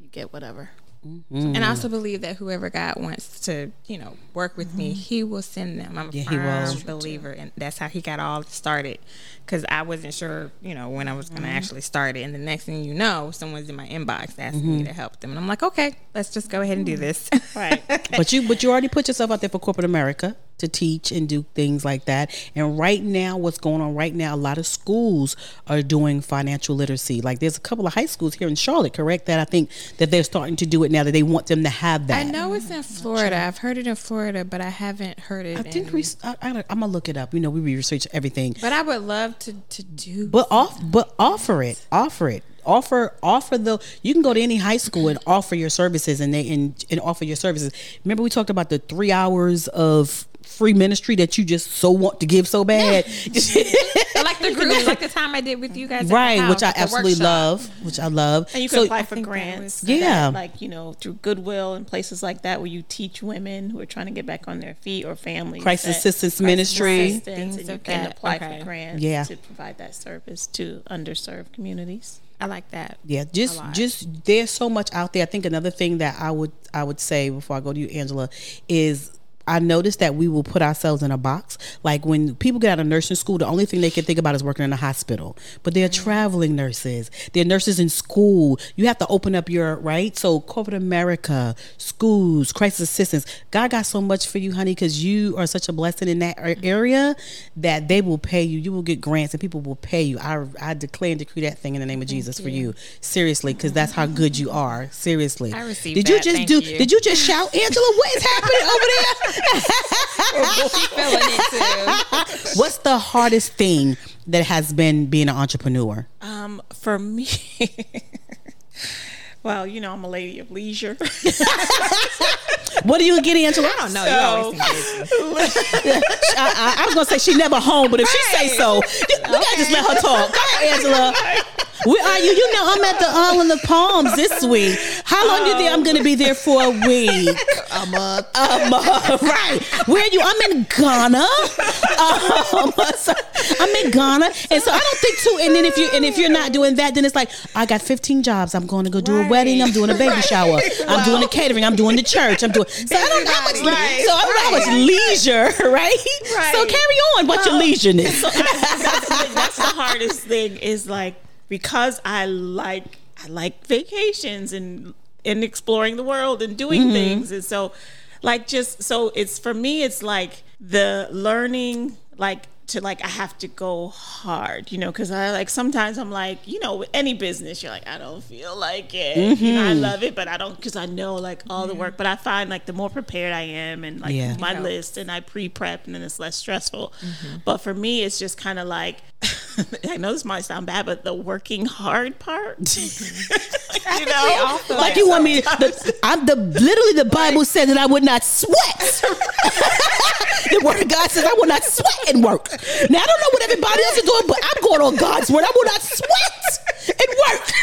you get whatever. Mm-hmm. And I also believe that whoever God wants to, you know, work with mm-hmm. me, He will send them. I'm a yeah, firm believer, and that's how He got all started. Because I wasn't sure, you know, when I was going to mm-hmm. actually start it. And the next thing you know, someone's in my inbox asking me mm-hmm. to help them, and I'm like, okay, let's just go ahead and do this. right. but you, but you already put yourself out there for corporate America to teach and do things like that. And right now, what's going on right now, a lot of schools are doing financial literacy. Like there's a couple of high schools here in Charlotte, correct? That I think that they're starting to do it now that they want them to have that. I know it's in Florida. I've heard it in Florida, but I haven't heard it. I think in, I, am gonna look it up. You know, we research everything. But I would love to to do. But off, but offer it, offer it offer offer the you can go to any high school and offer your services and they and, and offer your services remember we talked about the three hours of free ministry that you just so want to give so bad. like the group, like the time I did with you guys, right? House, which I absolutely love, which I love. And you can so, apply for grants, yeah, that, like you know through Goodwill and places like that, where you teach women who are trying to get back on their feet or families. Crisis assistance ministry, assistance, and you can apply okay. for grants yeah. to provide that service to underserved communities. I like that. Yeah, just just there's so much out there. I think another thing that I would I would say before I go to you, Angela, is I noticed that we will put ourselves in a box. Like when people get out of nursing school, the only thing they can think about is working in a hospital. But they're mm-hmm. traveling nurses. They're nurses in school. You have to open up your right. So corporate America, schools, crisis assistance. God got so much for you, honey, because you are such a blessing in that area that they will pay you. You will get grants and people will pay you. I I declare and decree that thing in the name of Jesus you. for you. Seriously, because that's how good you are. Seriously. I received. Did you that. just Thank do? You. Did you just shout, Angela? What is happening over there? What's the hardest thing that has been being an entrepreneur? Um, for me, well, you know, I'm a lady of leisure. what are you getting, Angela? I don't know. So, you always I, I, I, was gonna say she never home, but if she say so, just, we gotta just let her talk. Go ahead, Angela. Where are you? You know, I'm at the Island of the Palms this week. How long um, do you think I'm going to be there for a week? A month. A month. Right. Where are you? I'm in Ghana. Um, so I'm in Ghana, and so I don't think too. And then if you and if you're not doing that, then it's like I got 15 jobs. I'm going to go do right. a wedding. I'm doing a baby right. shower. I'm doing the catering. I'm doing the church. I'm doing. So I don't know how much. Right. So I don't know how much leisure, right? Right. So carry on. What's well, your leisureness? So I, that's, that's the hardest thing. Is like because I like I like vacations and and exploring the world and doing mm-hmm. things and so like just so it's for me it's like the learning like to like I have to go hard, you know, because I like sometimes I'm like, you know, any business, you're like, I don't feel like it. Mm-hmm. You know, I mm-hmm. love it, but I don't because I know like all the work. But I find like the more prepared I am and like yeah. my list and I pre prep and then it's less stressful. Mm-hmm. But for me, it's just kind of like I know this might sound bad, but the working hard part, you know, like you want me. The, I'm the literally the Bible like, says that I would not sweat. the word of God says I will not sweat and work. Now I don't know what everybody else is doing, but I'm going on God's word. I will not sweat and work.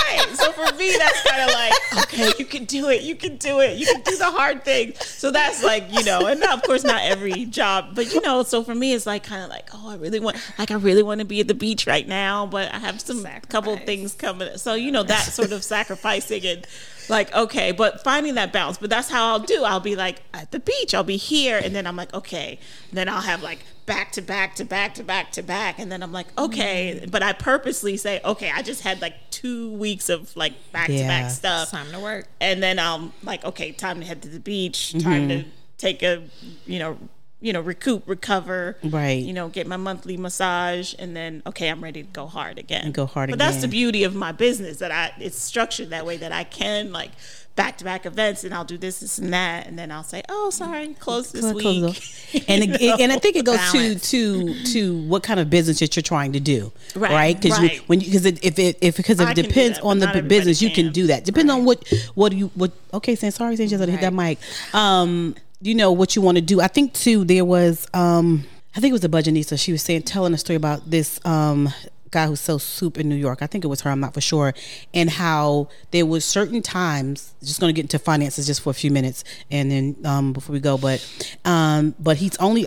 right. So for me, that's kind of like, okay, you can do it. You can do it. You can do the hard thing. So that's like, you know, and of course not every job, but you know, so for me, it's like kind of like, oh, I really want, like, I really want to be at the beach right now, but I have some Sacrifice. couple things coming. So you know, that sort of sacrificing and like okay but finding that balance but that's how i'll do i'll be like at the beach i'll be here and then i'm like okay then i'll have like back to back to back to back to back. And then i'm like okay. Mm. but i purposely say okay i just had like two weeks of like back to back stuff. It's time to work. And then i'm like okay time to head to the beach time mm-hmm. to take a you know you know, recoup, recover, right? You know, get my monthly massage, and then okay, I'm ready to go hard again. And go hard but again. That's the beauty of my business that I it's structured that way that I can like back to back events, and I'll do this, this, and that, and then I'll say, oh, sorry, close this close, week. Close and it, and I think it goes Balance. to to to what kind of business that you're trying to do, right? Because right? when because if it if because it depends that, on the business, can. you can do that. Depends right. on what what you what. Okay, saying sorry, saying just right. hit that mic. Um you know what you want to do. I think too there was um I think it was the Budgetnista. She was saying, telling a story about this um, guy who sells soup in New York. I think it was her. I'm not for sure. And how there was certain times. Just going to get into finances just for a few minutes, and then um, before we go, but um, but he's only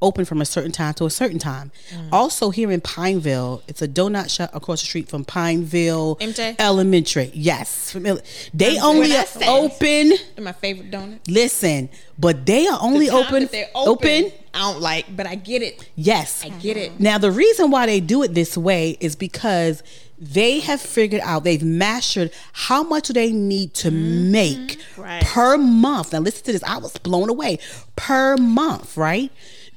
open from a certain time to a certain time. Mm. Also here in Pineville, it's a donut shop across the street from Pineville MJ? Elementary. Yes, they only open. My favorite donut. Listen, but they are only the open. Open. open I don't like, but I get it. Yes. I get it. Now, the reason why they do it this way is because they have figured out, they've mastered how much they need to mm-hmm. make right. per month. Now, listen to this. I was blown away. Per month, right?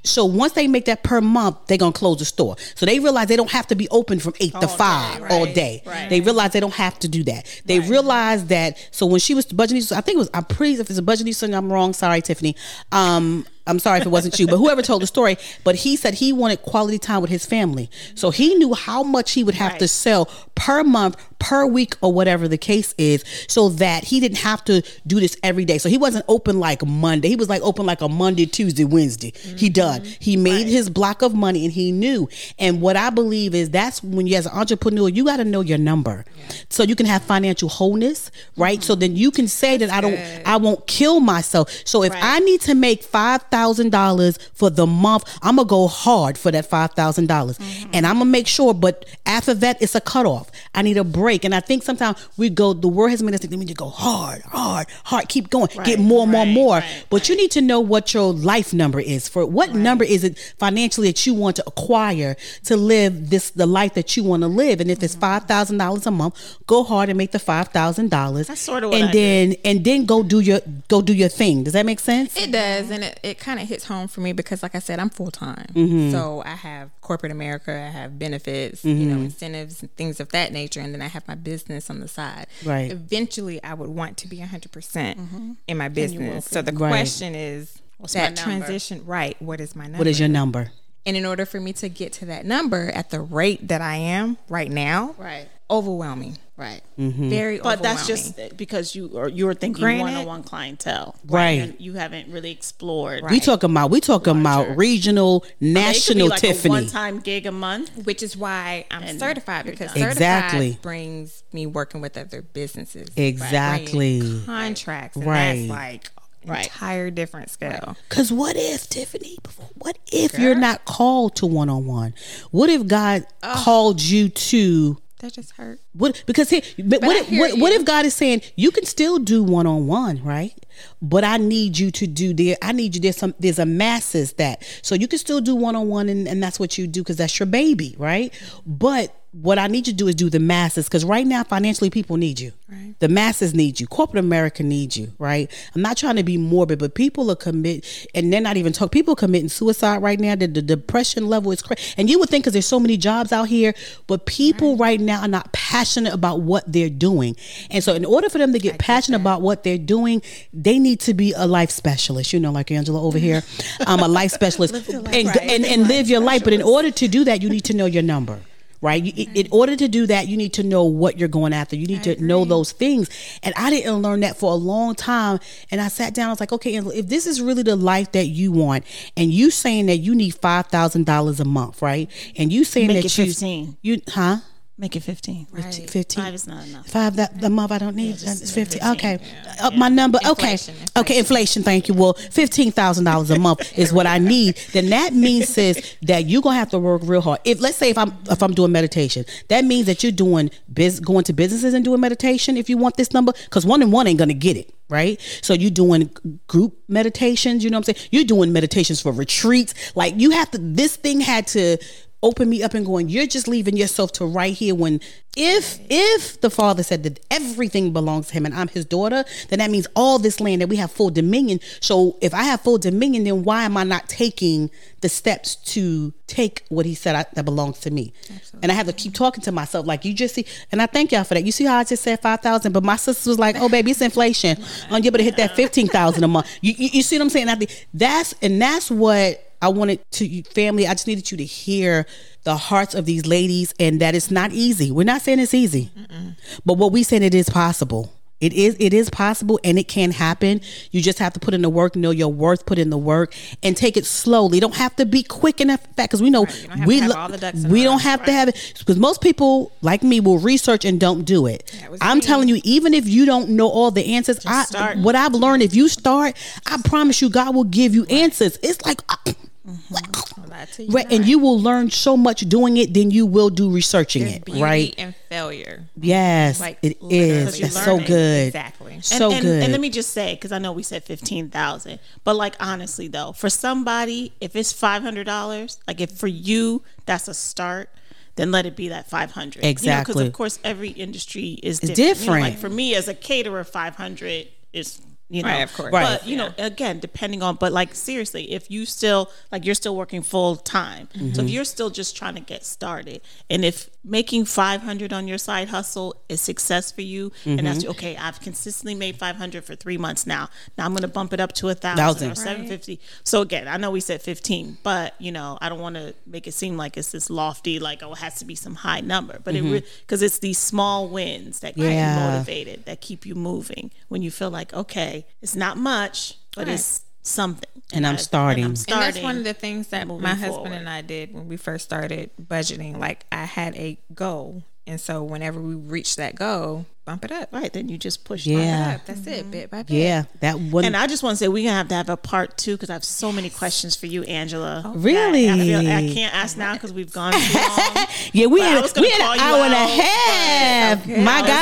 So once they make that per month, they're gonna close the store. So they realize they don't have to be open from eight all to five day, right, all day. Right. They realize they don't have to do that. They right. realize that. So when she was budgeting, I think it was. I'm pretty. If it's a budgeting, something I'm wrong. Sorry, Tiffany. Um, I'm sorry if it wasn't you, but whoever told the story. But he said he wanted quality time with his family. So he knew how much he would have right. to sell per month, per week, or whatever the case is, so that he didn't have to do this every day. So he wasn't open like Monday. He was like open like a Monday, Tuesday, Wednesday. Mm-hmm. He done. He made right. his block of money and he knew. And what I believe is that's when you as an entrepreneur, you got to know your number. Yeah. So you can have financial wholeness, right? Mm-hmm. So then you can say that's that I don't good. I won't kill myself. So if right. I need to make five thousand dollars for the month, I'm gonna go hard for that five thousand dollars, mm-hmm. and I'm gonna make sure. But after that, it's a cutoff. I need a break, and I think sometimes we go. The word has made us think we need to go hard, hard, hard. Keep going, right, get more, more, right, more. Right, but you need to know what your life number is. For what number is it financially that you want to acquire to live this the life that you want to live? And if it's mm-hmm. five thousand dollars a month, go hard and make the five thousand dollars. That's sort of and I then do. and then go do your go do your thing. Does that make sense? It does, and it, it kind of hits home for me because, like I said, I'm full time. Mm-hmm. So I have corporate America, I have benefits, mm-hmm. you know, mm-hmm. incentives, and things of that nature, and then I have my business on the side. Right. Eventually, I would want to be 100 percent mm-hmm. in my business. So the right. question is What's that transition. Right. What is my number? What is your number? And in order for me to get to that number at the rate that I am right now, right, overwhelming. Right. Mm-hmm. Very But that's just because you or you're thinking one on one clientele. Right. right. You haven't really explored. Right. We talking about we talking Larger. about regional, national like Tiffani. one time gig a month. Which is why I'm and certified because certified exactly. brings me working with other businesses. Exactly. Right? Contracts. And right. that's like right. entire different scale. Because what if Tiffani? What if Girl. you're not called to one on one? What if God called you to that just hurt. What because he, but, but what, if, what, what, if God is saying you can still do one on one, right? But I need you to do there. I need you. There's some. There's a masses that so you can still do one on one, and and that's what you do because that's your baby, right? But what I need you to do is do the masses because right now financially people need you. Right. The masses need you. Corporate America needs you. Right. I'm not trying to be morbid, but people are commit and they're not even talking. People committing suicide right now. The, the depression level is crazy. And you would think because there's so many jobs out here, but people right. right. now are not passionate about what they're doing. And so in order for them to get I passionate about what they're doing, they need to be a life specialist. You know, like Angela over here, I'm a life specialist, life, and, right. and, and, and live your life. But in order to do that, you need to know your number right? mm-hmm. In order to do that, you need to know what you're going after. You need I to agree. know those things. And I didn't learn that for a long time. And I sat down, I was like, okay, if this is really the life that you want, and you saying that you need five thousand dollars a month, right? And you saying Make that it 15. you, you huh? Make it 15. Right. 15. Five is not enough. Five that the month I don't need. Yeah, it's 15. Okay. Yeah. Uh, Up my number. Inflation, okay. Inflation. Okay. Inflation. Thank you. Well, $15,000 a month is what I need. Then that means says that you're going to have to work real hard. If let's say if I'm if I'm doing meditation, that means that you're doing biz going to businesses and doing meditation if you want this number cuz one and one ain't going to get it right? So you're doing group meditations, you know what I'm saying? You're doing meditations for retreats. Like you have to this thing had to open me up and going you're just leaving yourself to right here when if if the father said that everything belongs to him and i'm his daughter then that means all this land that we have full dominion. So if i have full dominion then why am i not taking the steps to take what he said I, that belongs to me? Absolutely. and i have to keep talking to myself. Like you just see and i thank y'all for that. You see how i just said 5000 but my sister was like oh baby it's inflation. I'm able to hit that 15000 a month? You, you, you see what i'm saying? I think that's and that's what I wanted to family. I just needed you to hear the hearts of these ladies, and that it's not easy. We're not saying it's easy, Mm-mm. but what we saying it is possible. It is it is possible and it can happen. You just have to put in the work, know your worth, put in the work, and take it slowly. Don't have to be quick enough because we know Right, you don't have we to have lo- all the ducks in we don't have to have it because most people like me will research and don't do it. I'm me. telling you, even if you don't know all the answers, I start. what I've learned if you start, I promise you, God will give you answers. It's like. Mm-hmm. I'll lie to you Right, and you will learn so much doing it than you will do researching There's it. Right? and failure. Yes, Like, it literally. is. Because you're It's so learning. good. Exactly. And- So and, good. And let me just say, because I know we said fifteen thousand, but like honestly though, for somebody, if it's five hundred dollars, like if for you that's a start, then let it be that five hundred. exactly Because Exactly. of course every industry is different. You know, different. like for me as a caterer, five hundred is. You know, Right, of course. Right. But you know, again, depending on, but like seriously, if you still like you're still working full time, Mm-hmm. so if you're still just trying to get started, and if making five hundred on your side hustle is success for you, and Mm-hmm. that's okay, I've consistently made five hundred for three months now. Now I'm going to bump it up to a thousand or Thousand. seven fifty. So again, I know we said fifteen, but you know, I don't want to make it seem like it's this lofty, like oh, it has to be some high number, but it because it's these small wins that keep Mm-hmm. Yeah. you motivated, that keep you moving when you feel like okay, it's not much, but it's something, And I'm I- starting. I'm And starting. And that's one of the things that moving my husband forward. and I did when we first started budgeting. Like I had a goal, and so whenever we reached that goal, bump it up. right. Then you just push. Yeah. Up. That's it, bit by bit. Yeah, that one. And I just want to say we're gonna have to have a part two because I have so many questions for you, Angela. Oh, Really? I, feel, I can't ask now because we've gone too long. yeah, we had, was gonna we had an you hour and a half. but- My I was like,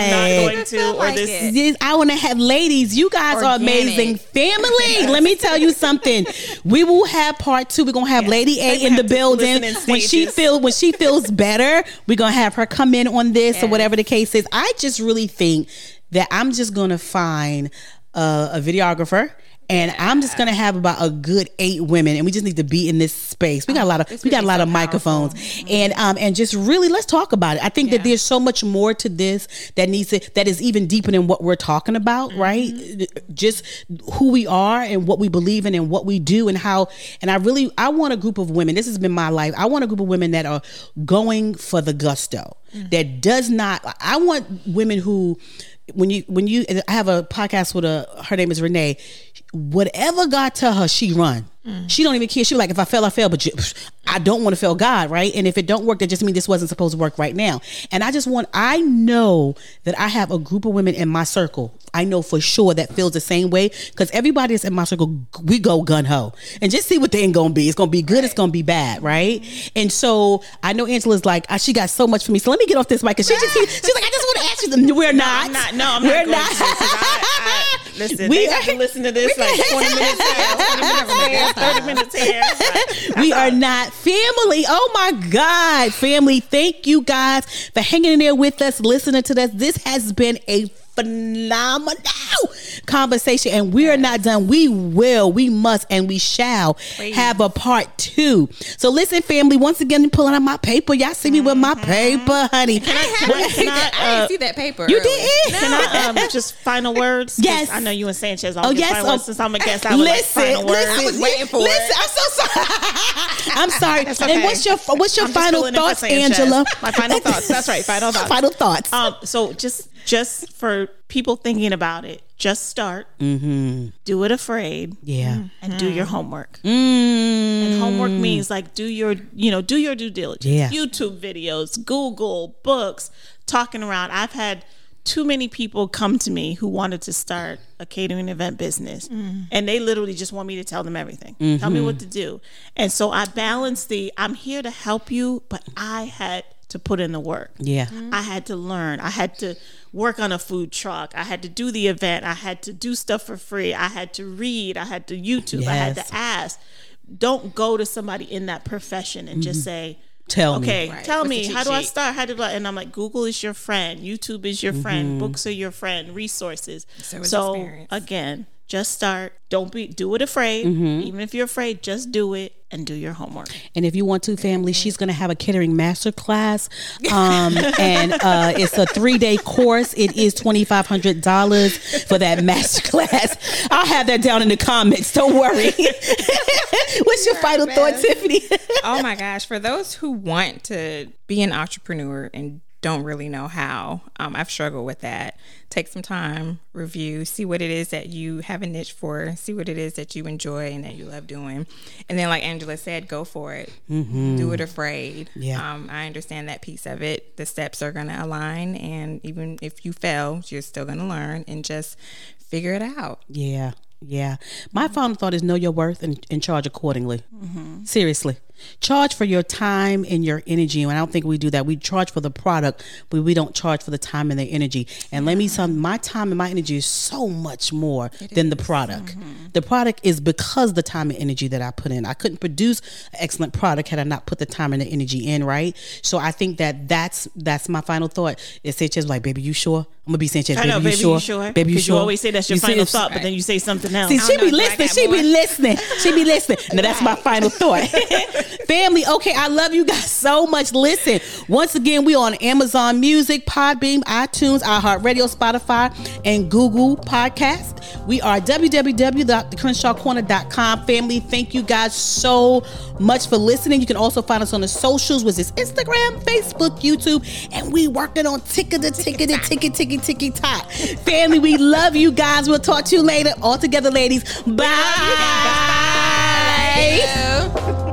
I'm not going to, feel or like this. it. This hour and a half, ladies, you guys are amazing family. Let me tell you something. We will have part two. We're gonna have Lady A in the building. in When she stages. feel when she feels better, we're gonna have her come in on this or whatever the case is. I just really think that I'm just gonna find uh, a videographer. And I'm just gonna have about a good eight women, and we just need to be in this space. We got a lot of we got a lot of microphones, and um and just really let's talk about it. I think that there's so much more to this that needs to that is even deeper than what we're talking about, right? Just who we are and what we believe in and what we do and how. And I really I want a group of women. This has been my life. I want a group of women that are going for the gusto. That does not. I want women who when you when you I have a podcast with a her name is Renee. Whatever God tell her, she run. She don't even care. She like if I fail, I fail. But you, I don't want to fail God, right? And if it don't work, that just means this wasn't supposed to work right now. And I just want. I know that I have a group of women in my circle. I know for sure that feels the same way because everybody that's in my circle, we go gun ho and just see what the end gonna be. It's gonna be good. It's gonna be bad, right? And so I know Angela's like ah, she got so much for me. So let me get off this mic. And she just she's like I just want to ask you. Them. We're not. No, I'm not. No, I'm We're not going to. 'cause I, I, listen, We we are- have to listen to this like 20 minutes here, 20 minutes here, 30 minutes here. we are not family. Oh my God, family. Thank you guys for hanging in there with us, listening to this. This has been a phenomenal conversation, and we are not done. We will, we must, and we shall have a part two. So, listen, family, once again, pulling out my paper. Y'all see me with my paper, honey. Can I, can I, can I, I uh, didn't see that paper. You earlier. did? Can I um, just final words? Yes. I know you and Sanchez. I'll Oh yes, final oh, words since I'm a guest. I would listen, like final words. listen, I was waiting for it. listen, I'm so sorry. I'm sorry. okay. And what's your what's your I'm final filling in for thoughts, Angela? My final thoughts. That's right. Final thoughts. Final thoughts. Um, so just just for people thinking about it, just start. Mm-hmm. Do it afraid. yeah. And do your homework. Mm. And homework means like do your you know do your due diligence. Yeah. YouTube videos, Google books, talking around. I've had too many people come to me who wanted to start a catering event business and they literally just want me to tell them everything tell me what to do and so i balance the i'm here to help you but i had to put in the work Yeah. I had to learn. I had to work on a food truck. I had to do the event. I had to do stuff for free. I had to read. I had to YouTube. I had to ask. Don't go to somebody in that profession and just say, Tell me. okay, Right. tell What's me, cheat how do I start? How do I? And I'm like, Google is your friend. YouTube is your Mm-hmm. friend. Books are your friend. Resources. So So again, just start. Don't be, do it afraid. Mm-hmm. Even if you're afraid, just do it and do your homework. And if you want to, family, she's going to have a catering master class. Um, and uh, it's a three day course. It is $2,500 for that master class. I'll have that down in the comments. Don't worry. What's your final thought, Tiffani? oh my gosh, for those who want to be an entrepreneur and don't really know how. Um, I've struggled with that. Take some time, review, see what it is that you have a niche for, see what it is that you enjoy and that you love doing. And then, like Angela said, go for it. Mm-hmm. Do it afraid. Yeah. Um, I understand that piece of it. The steps are going to align. And even if you fail, you're still going to learn and just figure it out. Yeah. Yeah. My final thought is know your worth and, and charge accordingly. Mm-hmm. Seriously. Charge for your time and your energy. And I don't think we do that. We charge for the product, but we don't charge for the time and the energy. And let me tell you, my time and my energy is so much more it than is. the product. Mm-hmm. The product is because the time and energy that I put in. I couldn't produce an excellent product had I not put the time and the energy in, right? So I think that that's that's my final thought. Is Sanchez like, baby, you sure? I'm gonna be Sanchez. Baby, know, baby, you sure? You sure? Baby, you sure? You always say that's your you final thought, right. but then you say something else. See, she be listening. She be listening. She be listening. Now that's my final thought. Family, okay, I love you guys so much. Listen, once again, we on Amazon Music, Podbean, iTunes, iHeartRadio, Spotify, and Google Podcast. We are www.thecrenshawcorner.com. Family, thank you guys so much for listening. You can also find us on the socials, which is Instagram, Facebook, YouTube, and we working on ticket to ticket to ticket ticket ticket top. Family, we love you guys. We'll talk to you later. All together, ladies. Bye. Bye.